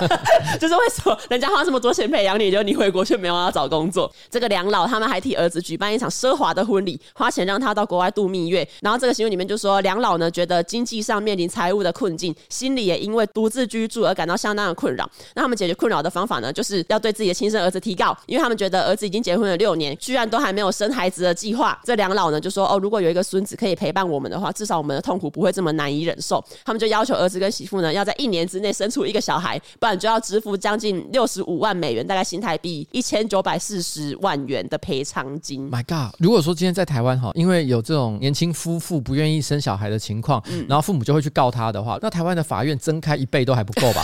就是为什么人家花这么多钱培养你，就你回国却没有要找工作？这个两老他们还替儿子举办一场奢华的婚礼，花钱让他到国外度蜜月。然后这个新闻里面就说，两老呢觉得经济上面临财务的困境，心里也因为独自居住而感到相当的困扰。那他们解决困扰的方法呢，就是要对自己的亲生儿子提告，因为他们觉得儿子已经结婚了六年，居然都还没有生孩子的计划。这两老呢就说，哦，如果有一个孙子可以陪伴我们的话，至少我们的痛苦不会这么难以忍受。他们们就要求儿子跟媳妇呢，要在一年之内生出一个小孩，不然就要支付将近六十五万美元，大概新台币一千九百四十万元的赔偿金。My God！如果说今天在台湾哈，因为有这种年轻夫妇不愿意生小孩的情况，嗯、然后父母就会去告他的话，那台湾的法院增开一倍都还不够吧？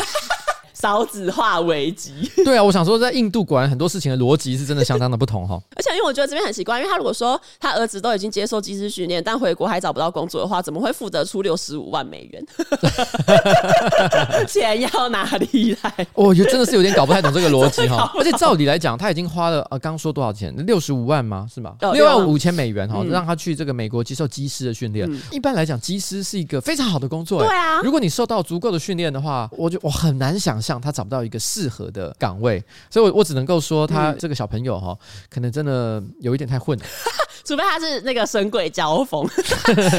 少子化危机，对啊，我想说，在印度果然很多事情的逻辑是真的相当的不同哈。而且，因为我觉得这边很奇怪，因为他如果说他儿子都已经接受机师训练，但回国还找不到工作的话，怎么会负责出六十五万美元？钱要哪里来？我觉得真的是有点搞不太懂这个逻辑哈。而且照理来讲，他已经花了呃，刚刚说多少钱？六十五万吗？是吗？六万五千美元哈，让他去这个美国接受机师的训练。嗯、一般来讲，机师是一个非常好的工作。对啊，如果你受到足够的训练的话，我就我很难想象。他找不到一个适合的岗位，所以我我只能够说，他这个小朋友哈，嗯、可能真的有一点太混了。除非他是那个神鬼交锋，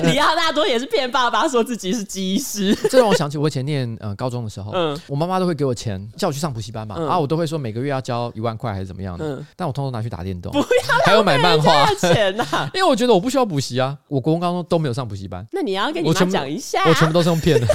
李奥纳多也是骗爸爸说自己是机师。这让我想起我以前念呃高中的时候，嗯，我妈妈都会给我钱叫我去上补习班嘛，嗯、啊，我都会说每个月要交一万块还是怎么样的，嗯、但我通通拿去打电动，不要还有买漫画钱呐、啊，因为我觉得我不需要补习啊，我国中高中都没有上补习班。那你要跟你妈讲一下，我全部都是用骗的。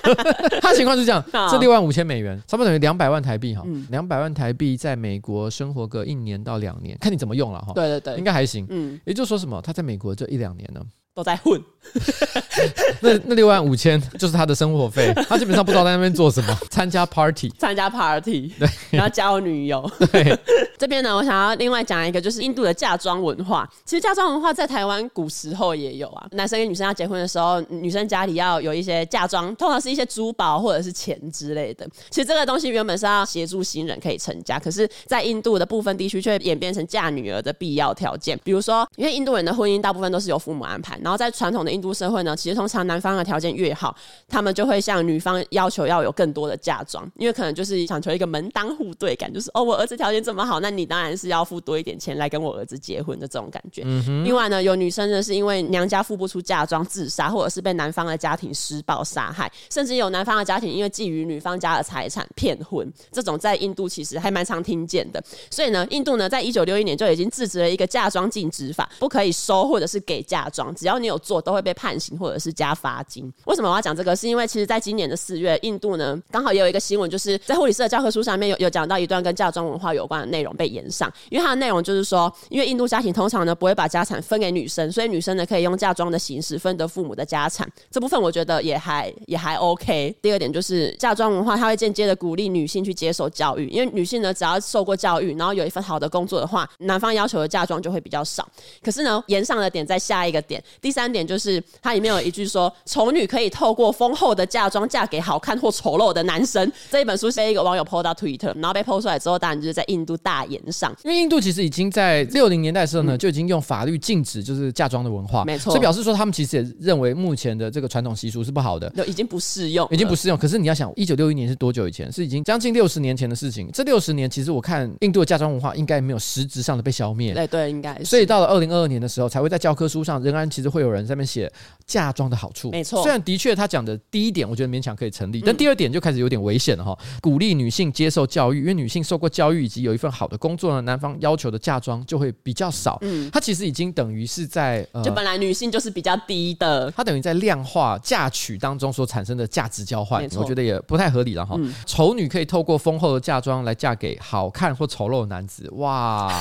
他情况是这样，好这六万五千美元差不多等于两百万台币哈，两百、嗯、万台币在美国生活个一年到两年，看你怎么用了哈。对对对，应该还行。嗯，也就是说什么，他在美国这一两年呢，都在混。那那六万五千就是他的生活费，他基本上不知道在那边做什么，参加 party，参加 party，对，然后交女友。对，这边呢，我想要另外讲一个，就是印度的嫁妆文化。其实嫁妆文化在台湾古时候也有啊，男生跟女生要结婚的时候，女生家里要有一些嫁妆，通常是一些珠宝或者是钱之类的。其实这个东西原本是要协助新人可以成家，可是，在印度的部分地区却演变成嫁女儿的必要条件。比如说，因为印度人的婚姻大部分都是由父母安排，然后在传统的印印度社会呢，其实通常男方的条件越好，他们就会向女方要求要有更多的嫁妆，因为可能就是想求一个门当户对感，就是哦，我儿子条件这么好，那你当然是要付多一点钱来跟我儿子结婚的这种感觉。嗯、哼另外呢，有女生呢是因为娘家付不出嫁妆自杀，或者是被男方的家庭施暴杀害，甚至有男方的家庭因为觊觎女方家的财产骗婚，这种在印度其实还蛮常听见的。所以呢，印度呢在一九六一年就已经制止了一个嫁妆禁止法，不可以收或者是给嫁妆，只要要你有做都会被。判刑或者是加罚金。为什么我要讲这个？是因为其实，在今年的四月，印度呢刚好也有一个新闻，就是在护理师的教科书上面有有讲到一段跟嫁妆文化有关的内容被延上。因为它的内容就是说，因为印度家庭通常呢不会把家产分给女生，所以女生呢可以用嫁妆的形式分得父母的家产。这部分我觉得也还 也还 OK。第二点就是嫁妆文化，它会间接的鼓励女性去接受教育，因为女性呢只要受过教育，然后有一份好的工作的话，男方要求的嫁妆就会比较少。可是呢，延上的点在下一个点，第三点就是。它里面有一句说，丑女可以透过丰厚的嫁妆嫁给好看或丑陋的男生。这一本书是一个网友 po 到 Twitter，然后被 po 出来之后，当然就是在印度大炎上。因为印度其实已经在六零年代的时候呢，就已经用法律禁止就是嫁妆的文化，没错。所以表示说，他们其实也认为目前的这个传统习俗是不好的，就已经不适用，已经不适用。可是你要想，一九六一年是多久以前？是已经将近六十年前的事情。这六十年，其实我看印度的嫁妆文化应该没有实质上的被消灭。对对，应该是。所以到了二零二二年的时候，才会在教科书上仍然其实会有人在那边写。嫁妆的好处，没错。虽然的确他讲的第一点，我觉得勉强可以成立，但第二点就开始有点危险了哈。鼓励女性接受教育，因为女性受过教育以及有一份好的工作呢，男方要求的嫁妆就会比较少。嗯，他其实已经等于是在，呃，就本来女性就是比较低的，他等于在量化嫁娶当中所产生的价值交换，我觉得也不太合理了哈。丑女可以透过丰厚的嫁妆来嫁给好看或丑陋的男子，哇。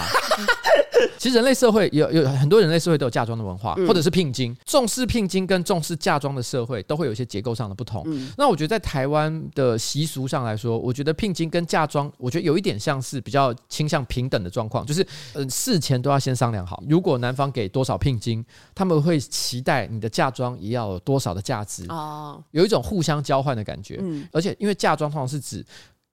其实人类社会有有很多人类社会都有嫁妆的文化，或者是聘金，重视聘金跟重视嫁妆的社会都会有一些结构上的不同。那我觉得在台湾的习俗上来说，我觉得聘金跟嫁妆，我觉得有一点像是比较倾向平等的状况，就是嗯事前都要先商量好，如果男方给多少聘金，他们会期待你的嫁妆也要有多少的价值哦，有一种互相交换的感觉。而且因为嫁妆通常是指。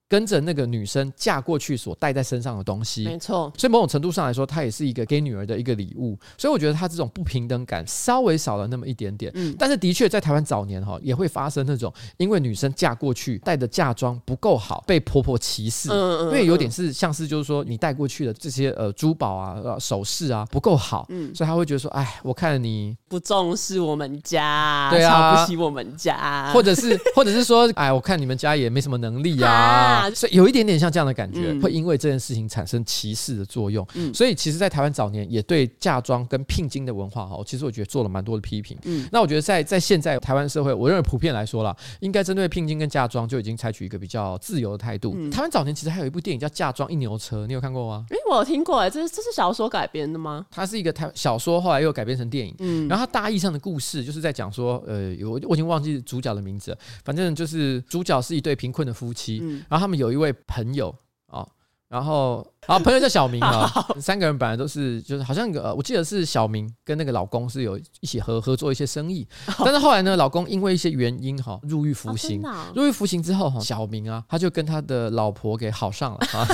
跟着那个女生嫁过去所带在身上的东西，没错。所以某种程度上来说，它也是一个给女儿的一个礼物。所以我觉得他这种不平等感稍微少了那么一点点。嗯，但是的确在台湾早年哈也会发生那种，因为女生嫁过去带的嫁妆不够好，被婆婆歧视。嗯嗯，因为有点是像是就是说你带过去的这些呃珠宝啊、呃、首饰啊不够好，嗯，所以他会觉得说，哎，我看你不重视我们家，对啊，瞧不起我们家，或者是或者是说，哎，我看你们家也没什么能力啊。啊，所以有一点点像这样的感觉，嗯、会因为这件事情产生歧视的作用。嗯、所以其实，在台湾早年也对嫁妆跟聘金的文化哈，其实我觉得做了蛮多的批评。嗯，那我觉得在在现在台湾社会，我认为普遍来说啦，应该针对聘金跟嫁妆就已经采取一个比较自由的态度。嗯、台湾早年其实还有一部电影叫《嫁妆一牛车》，你有看过吗？哎、欸，我有听过哎，这是这是小说改编的吗？它是一个台小说，后来又改编成电影。嗯，然后它大意上的故事就是在讲说，呃，我我已经忘记主角的名字了，反正就是主角是一对贫困的夫妻，嗯、然后他们有一位朋友、然后。啊，朋友叫小明啊，三个人本来都是，就是好像呃，我记得是小明跟那个老公是有一起合合作一些生意，但是后来呢，老公因为一些原因哈入狱服刑，入狱服刑之后哈，小明啊他就跟他的老婆给好上了啊，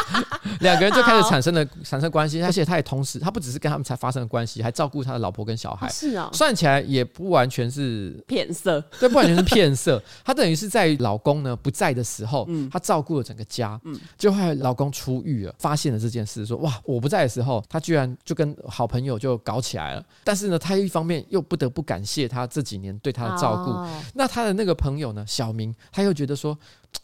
两个人就开始产生了产生关系，而且他也同时他不只是跟他们才发生了关系，还照顾他的老婆跟小孩，是啊，算起来也不完全是骗色，对，不完全是骗色，他等于是在老公呢不在的时候，嗯，他照顾了整个家，嗯，就后来老公出狱了，发现了这件事。说哇，我不在的时候，他居然就跟好朋友就搞起来了。但是呢，他一方面又不得不感谢他这几年对他的照顾。哦、那他的那个朋友呢，小明，他又觉得说，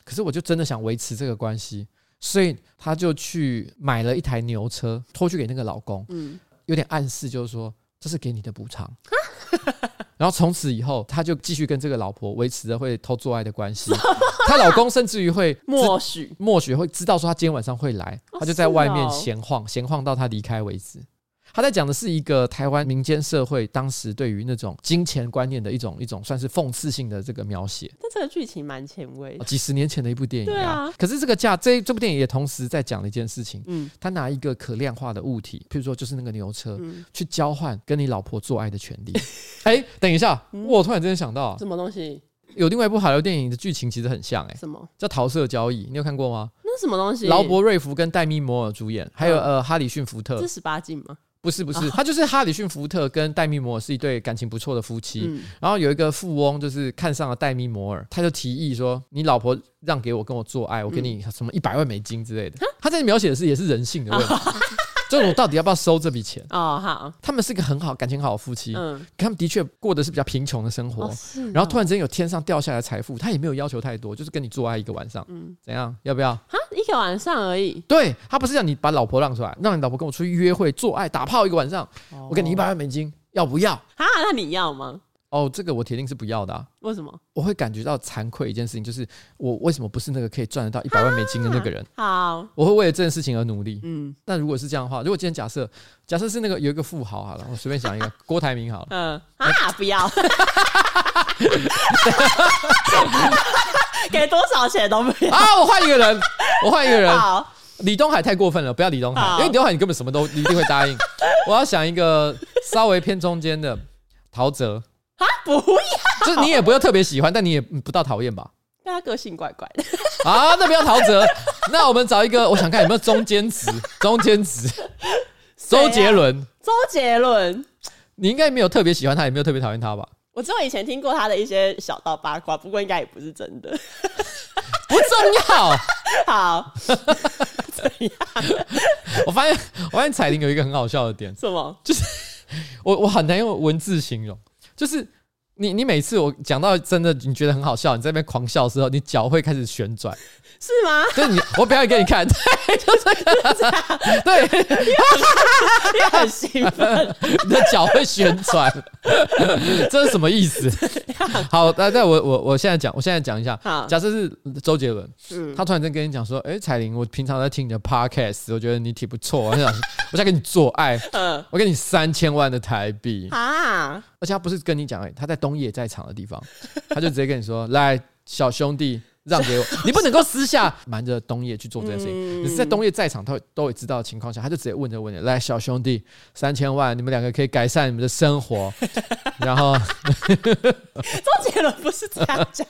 可是我就真的想维持这个关系，所以他就去买了一台牛车，拖去给那个老公。嗯，有点暗示就是说，这是给你的补偿。然后从此以后，他就继续跟这个老婆维持着会偷做爱的关系。她老公甚至于会默许，默许会知道说他今天晚上会来，他就在外面闲晃，闲晃到他离开为止。他在讲的是一个台湾民间社会当时对于那种金钱观念的一种一种算是讽刺性的这个描写。但这个剧情蛮前卫，几十年前的一部电影啊。对啊。可是这个价这这部电影也同时在讲了一件事情。嗯。他拿一个可量化的物体，譬如说就是那个牛车，去交换跟你老婆做爱的权利。哎，等一下，我突然之间想到，什么东西？有另外一部好莱坞电影的剧情其实很像，哎，什么？叫《桃色交易》，你有看过吗？那是什么东西？劳勃瑞福跟黛咪摩尔主演，还有呃哈里逊福特。这十八禁吗？不是不是，他就是哈里逊福特跟戴米摩尔是一对感情不错的夫妻，嗯、然后有一个富翁就是看上了戴米摩尔，他就提议说：“你老婆让给我跟我做爱，我给你什么一百万美金之类的。嗯”他在描写的是也是人性的问题。哦 这种到底要不要收这笔钱？哦，好，他们是一个很好感情好的夫妻，嗯，他们的确过的是比较贫穷的生活，然后突然之间有天上掉下来财富，他也没有要求太多，就是跟你做爱一个晚上，嗯，怎样？要不要？哈，一个晚上而已。对，他不是让你把老婆让出来，让你老婆跟我出去约会、做爱、打炮一个晚上，我给你一百万美金，要不要？哈，那你要吗？哦，这个我铁定是不要的啊。为什么？我会感觉到惭愧一件事情，就是我为什么不是那个可以赚得到一百万美金的那个人？好，我会为了这件事情而努力。嗯，但如果是这样的话，如果今天假设假设是那个有一个富豪好了，我随便想一个 郭台铭好了。嗯啊，不要，给多少钱都不要啊！我换一个人，我换一个人。好，李东海太过分了，不要李东海，因为李东海你根本什么都一定会答应。我要想一个稍微偏中间的。陶喆啊，不要，就是你也不要特别喜欢，但你也不到讨厌吧？但他个性怪怪的啊，那不要陶喆，那我们找一个，我想看有没有中间值，中间值，周杰伦，周杰伦，你应该没有特别喜欢他，也没有特别讨厌他吧？我知道以前听过他的一些小道八卦，不过应该也不是真的，不重要。好，怎样？我发现，我发现彩铃有一个很好笑的点，什么？就是。我我很难用文字形容，就是你你每次我讲到真的你觉得很好笑，你在那边狂笑的时候，你脚会开始旋转，是吗？就是，你我表演给你看，对，就这个，对，你很兴奋，你的脚会旋转，这是什么意思？好，那那我我我现在讲，我现在讲一下，假设是周杰伦，嗯，他突然间跟你讲说，哎，彩玲，我平常在听你的 podcast，我觉得你挺不错，我想我想跟你做爱，嗯，我给你三千万的台币啊，而且他不是跟你讲，哎，他在东野在场的地方，他就直接跟你说，来，小兄弟。让给我，你不能够私下瞒着东野去做这件事情。你是在东野在场，他都会知道的情况下，他就直接问这个问题：来，小兄弟，三千万，你们两个可以改善你们的生活。然后，周杰伦不是这样讲，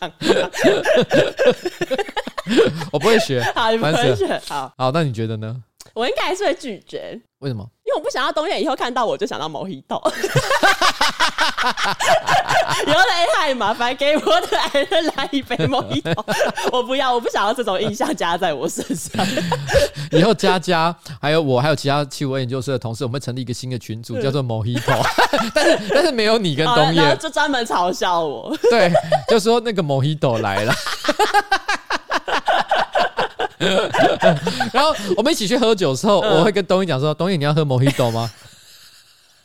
我不会学，好，你不会学，好，好，那你觉得呢？我应该还是会拒绝。为什么？因为我不想要东野以后看到我就想到某一头。有点太麻烦，给我的爱人来一杯某一头。我不要，我不想要这种印象加在我身上。以后佳佳还有我还有其他七五二研究社的同事，我们会成立一个新的群组，叫做某一头。但是但是没有你跟东野，就专门嘲笑我。对，就说那个某一头来了。然后我们一起去喝酒的时候，我会跟东英讲说：“东英，你要喝 Mojito 吗？”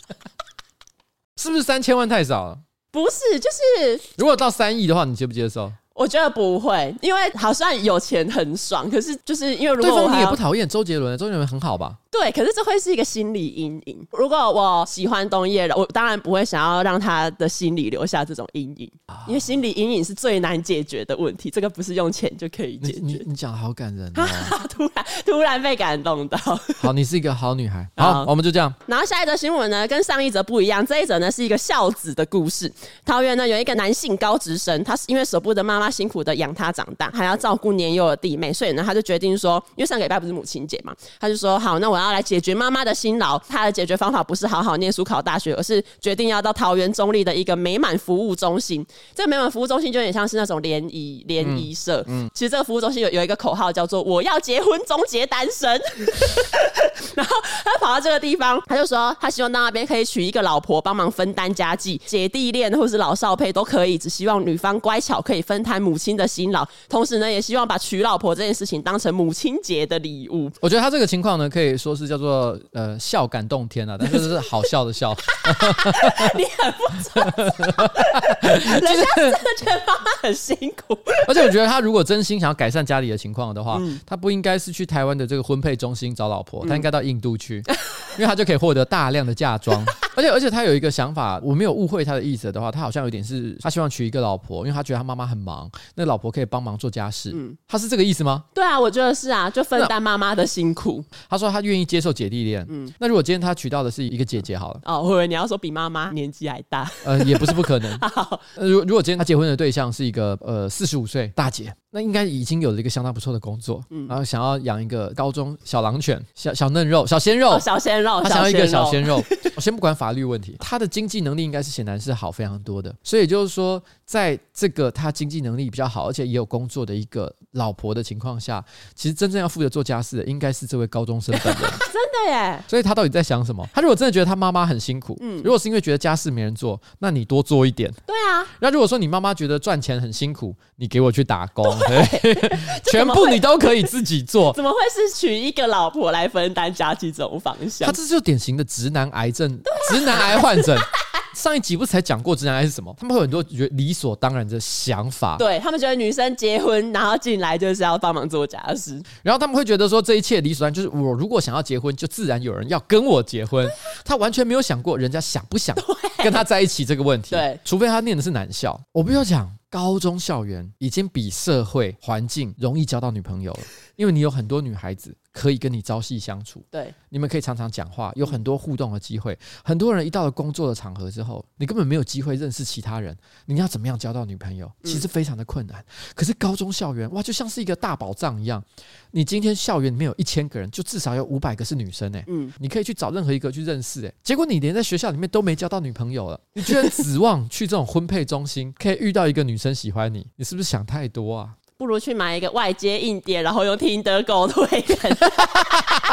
是不是三千万太少了？不是，就是如果到三亿的话，你接不接受？我觉得不会，因为好像有钱很爽，可是就是因为如果对方你也不讨厌周杰伦，周杰伦很好吧？对，可是这会是一个心理阴影。如果我喜欢东野，我当然不会想要让他的心里留下这种阴影，因为心理阴影是最难解决的问题，这个不是用钱就可以解决。你你讲的好感人哦，突然突然被感动到。好，你是一个好女孩。好，好，我们就这样。然后下一则新闻呢，跟上一则不一样，这一则呢是一个孝子的故事。桃园呢有一个男性高职生，他是因为舍不得妈妈辛苦的养他长大，还要照顾年幼的弟妹，所以呢他就决定说，因为上个礼拜不是母亲节嘛，他就说好，那我要来解决妈妈的辛劳，他的解决方法不是好好念书考大学，而是决定要到桃园中立的一个美满服务中心。这个美满服务中心就有点像是那种联谊联谊社。嗯，其实这个服务中心有有一个口号叫做“我要结婚，终结单身”。然后他跑到这个地方，他就说他希望到那边可以娶一个老婆，帮忙分担家计，姐弟恋或是老少配都可以，只希望女方乖巧，可以分摊母亲的辛劳。同时呢，也希望把娶老婆这件事情当成母亲节的礼物。我觉得他这个情况呢，可以说是叫做。呃，笑感动天啊，但是是好笑的笑。你很不错，人家真的觉得妈妈很辛苦。而且我觉得他如果真心想要改善家里的情况的话，嗯、他不应该是去台湾的这个婚配中心找老婆，他应该到印度去，嗯、因为他就可以获得大量的嫁妆。而且而且他有一个想法，我没有误会他的意思的话，他好像有点是他希望娶一个老婆，因为他觉得他妈妈很忙，那老婆可以帮忙做家事。嗯，他是这个意思吗？对啊，我觉得是啊，就分担妈妈的辛苦。他说他愿意接受姐弟恋。嗯，那如果今天他娶到的是一个姐姐好了，哦，我以为你要说比妈妈年纪还大，呃，也不是不可能。好，如如果今天他结婚的对象是一个呃四十五岁大姐，那应该已经有了一个相当不错的工作，嗯，然后想要养一个高中小狼犬，小小嫩肉，小鲜肉，哦，小鲜肉，他想要一个小鲜肉。我先不管法律问题，他的经济能力应该是显然是好非常多的，所以就是说，在这个他经济能力比较好，而且也有工作的一个老婆的情况下，其实真正要负责做家事的应该是这位高中生本人。真的耶！所以他到底在想什么？他如果真的觉得他妈妈很辛苦，嗯，如果是因为觉得家事没人做，那你多做一点。对啊。那如果说你妈妈觉得赚钱很辛苦，你给我去打工，对，全部你都可以自己做。怎么会 是娶一个老婆来分担家计这种方向？他这就是典型的直男癌症，直男癌患者。上一集不是才讲过直男癌是什么？他们会有很多觉得理所当然的想法，对，他们觉得女生结婚然后进来就是要帮忙做家事，然后他们会觉得说这一切理所当然，就是我如果想要结婚，就自然有人要跟我结婚。他完全没有想过人家想不想跟他在一起这个问题，对，除非他念的是男校。我不要讲。高中校园已经比社会环境容易交到女朋友了，因为你有很多女孩子可以跟你朝夕相处，对，你们可以常常讲话，有很多互动的机会。很多人一到了工作的场合之后，你根本没有机会认识其他人，你要怎么样交到女朋友，其实非常的困难。可是高中校园哇，就像是一个大宝藏一样，你今天校园里面有一千个人，就至少有五百个是女生诶，嗯，你可以去找任何一个去认识诶，结果你连在学校里面都没交到女朋友了，你居然指望去这种婚配中心可以遇到一个女生？喜欢你，你是不是想太多啊？不如去买一个外接硬碟，然后用听得狗推人。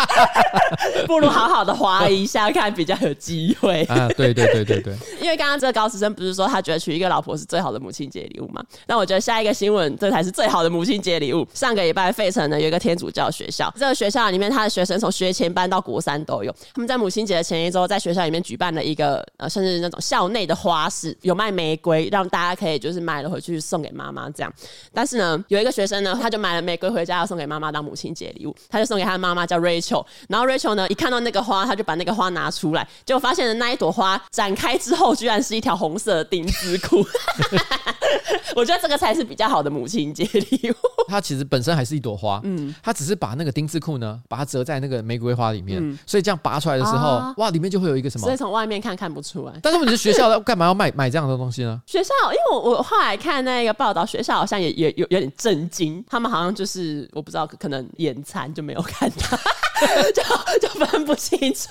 不如好好的滑一下，看比较有机会。啊，对对对对对。因为刚刚这个高职生不是说他觉得娶一个老婆是最好的母亲节礼物嘛？那我觉得下一个新闻这才是最好的母亲节礼物。上个礼拜费城呢有一个天主教学校，这个学校里面他的学生从学前班到国三都有。他们在母亲节的前一周在学校里面举办了一个呃，甚至那种校内的花市，有卖玫瑰，让大家可以就是买了回去送给妈妈这样。但是呢。有一个学生呢，他就买了玫瑰回家要送给妈妈当母亲节礼物，他就送给他的妈妈叫 Rachel，然后 Rachel 呢一看到那个花，他就把那个花拿出来，结果发现的那一朵花展开之后，居然是一条红色的丁字裤。我觉得这个才是比较好的母亲节礼物。它其实本身还是一朵花，嗯，它只是把那个丁字裤呢，把它折在那个玫瑰花里面，嗯、所以这样拔出来的时候，啊、哇，里面就会有一个什么？所以从外面看看不出来。但是我们的学校干嘛要卖买这样的东西呢？学校，因为我我后来看那个报道，学校好像也也有有点震惊，他们好像就是我不知道，可能眼馋就没有看到。就就分不清楚，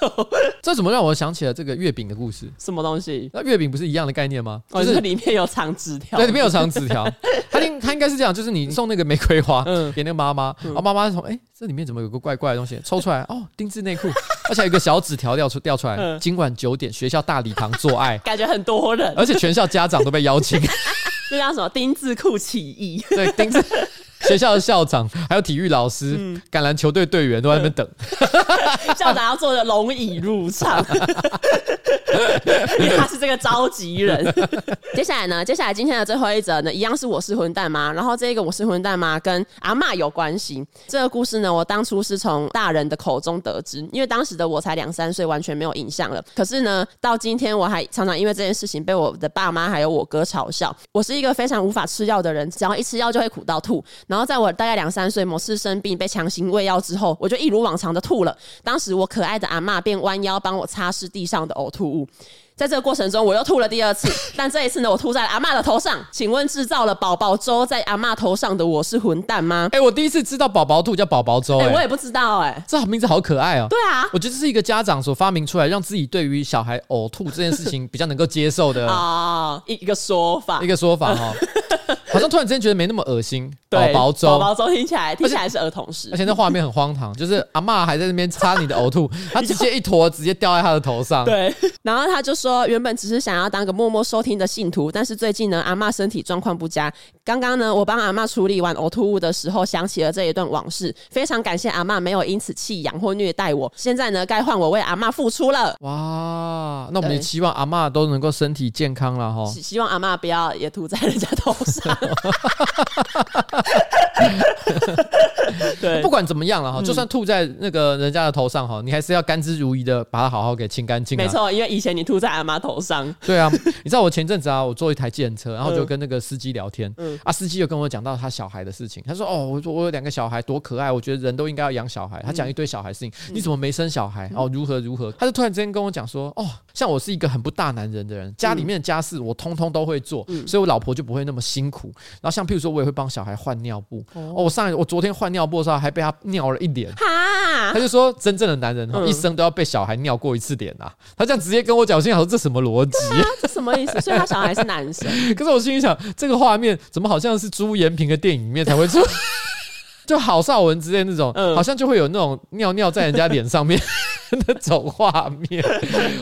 这怎么让我想起了这个月饼的故事？什么东西？那月饼不是一样的概念吗？就是里面有藏纸条，对，里面有藏纸条。他应他应该是这样，就是你送那个玫瑰花给那个妈妈，然后妈妈说：“哎，这里面怎么有个怪怪的东西？”抽出来，哦，丁字内裤，而且有一个小纸条掉出掉出来。今晚九点，学校大礼堂做爱，感觉很多人，而且全校家长都被邀请。这叫什么？丁字裤起义。对，丁字。学校的校长还有体育老师、嗯、橄榄球队队员都在那边等。校长要坐着龙椅入场，因为他是这个召集人。接下来呢？接下来今天的最后一则呢，一样是我是混蛋妈。然后这个我是混蛋妈跟阿嬷有关系。这个故事呢，我当初是从大人的口中得知，因为当时的我才两三岁，完全没有印象了。可是呢，到今天我还常常因为这件事情被我的爸妈还有我哥嘲笑。我是一个非常无法吃药的人，只要一吃药就会苦到吐。然后在我大概两三岁某次生病被强行喂药之后，我就一如往常的吐了。当时我可爱的阿妈便弯腰帮我擦拭地上的呕吐物。在这个过程中，我又吐了第二次，但这一次呢，我吐在了阿妈的头上。请问制造了宝宝粥在阿妈头上的我是混蛋吗？哎、欸，我第一次知道宝宝吐叫宝宝粥、欸，哎，我也不知道、欸，哎，这名字好可爱哦、喔。对啊，我觉得这是一个家长所发明出来，让自己对于小孩呕吐这件事情比较能够接受的啊，一一个说法，一个说法哈。好像突然之间觉得没那么恶心，宝宝粥，宝宝粥听起来听起来是儿童食，而且那画面很荒唐，就是阿嬷还在那边擦你的呕吐，他直接一坨直接掉在他的头上。对，然后他就说，原本只是想要当个默默收听的信徒，但是最近呢，阿嬷身体状况不佳。刚刚呢，我帮阿嬷处理完呕吐物的时候，想起了这一段往事，非常感谢阿嬷没有因此弃养或虐待我。现在呢，该换我为阿嬷付出了。哇，那我们也希望阿嬷都能够身体健康了哈。希望阿嬷不要也吐在人家头上。哈哈哈哈哈哈哈哈哈哈 对，不管怎么样了哈，就算吐在那个人家的头上哈，你还是要甘之如饴的把它好好给清干净。没错，因为以前你吐在阿妈头上。对啊，你知道我前阵子啊，我坐一台计程车，然后就跟那个司机聊天，嗯，啊，司机就跟我讲到他小孩的事情。他说：“哦，我说我有两个小孩，多可爱！我觉得人都应该要养小孩。”他讲一堆小孩事情，你怎么没生小孩？哦，如何如何？他就突然之间跟我讲说：“哦，像我是一个很不大男人的人，家里面的家事我通通都会做，所以我老婆就不会那么辛苦。然后像譬如说，我也会帮小孩换尿布。哦，我上我昨天换尿布的时候还被他尿了一脸。他就说，真正的男人一生都要被小孩尿过一次脸啊！他这样直接跟我讲，我心想说这什么逻辑？这什么意思？所以他小孩是男生。可是我心里想，这个画面怎么好像是朱延平的电影里面才会出？就郝邵文之类那种，好像就会有那种尿尿在人家脸上面。那种画面，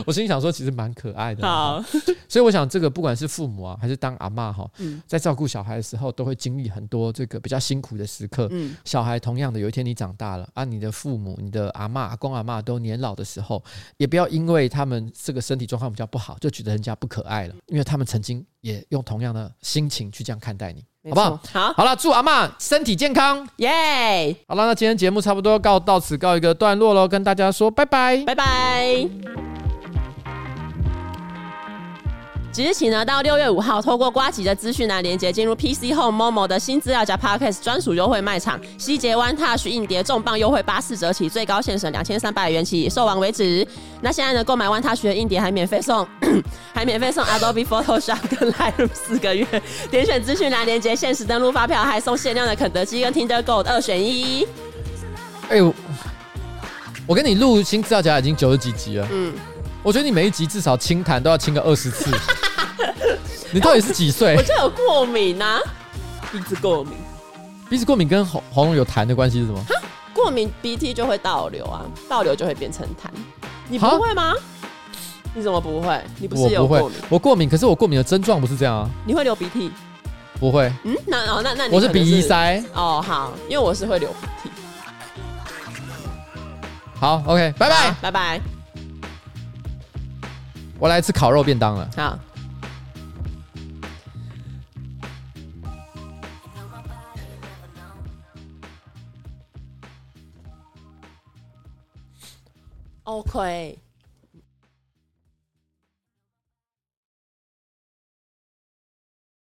我心里想说，其实蛮可爱的。好，所以我想，这个不管是父母啊，还是当阿嬷哈，在照顾小孩的时候，都会经历很多这个比较辛苦的时刻。嗯，小孩同样的，有一天你长大了啊，你的父母、你的阿嬷、阿公、阿嬷都年老的时候，也不要因为他们这个身体状况比较不好，就觉得人家不可爱了，因为他们曾经也用同样的心情去这样看待你。好不好？好，好了，祝阿妈身体健康，耶 Yeah！好了，那今天节目差不多告到此告一个段落喽，跟大家说拜拜，拜拜。即日起呢，到六月五号，透过瓜吉的资讯栏连接进入 PC Home Momo 的新资料夹 Podcast 专属优惠卖场，西捷 One Touch 硬碟重磅优惠八四折起，最高限省两千三百元起，售完为止。那现在呢，购买 One Touch 的硬碟还免费送，还免费送 Adobe Photoshop 跟 Lightroom 四个月。点选资讯栏连接，限时登录发票，还送限量的肯德基跟 Tinder Gold 二选一。哎呦，我跟你录新资料夹已经九十几集了，嗯。我觉得你每一集至少清痰都要清个二十次。你到底是几岁？我就有过敏啊，鼻子过敏。鼻子过敏跟喉喉咙有痰的关系是什么？过敏鼻涕就会倒流啊，倒流就会变成痰。你不会吗？你怎么不会？你不是有过敏？我过敏，可是我过敏的症状不是这样啊。你会流鼻涕？不会。嗯，那哦，那那你我是鼻塞。塞哦，好，因为我是会流鼻涕。好，OK，拜拜，拜拜。我来吃烤肉便当了。好。OK。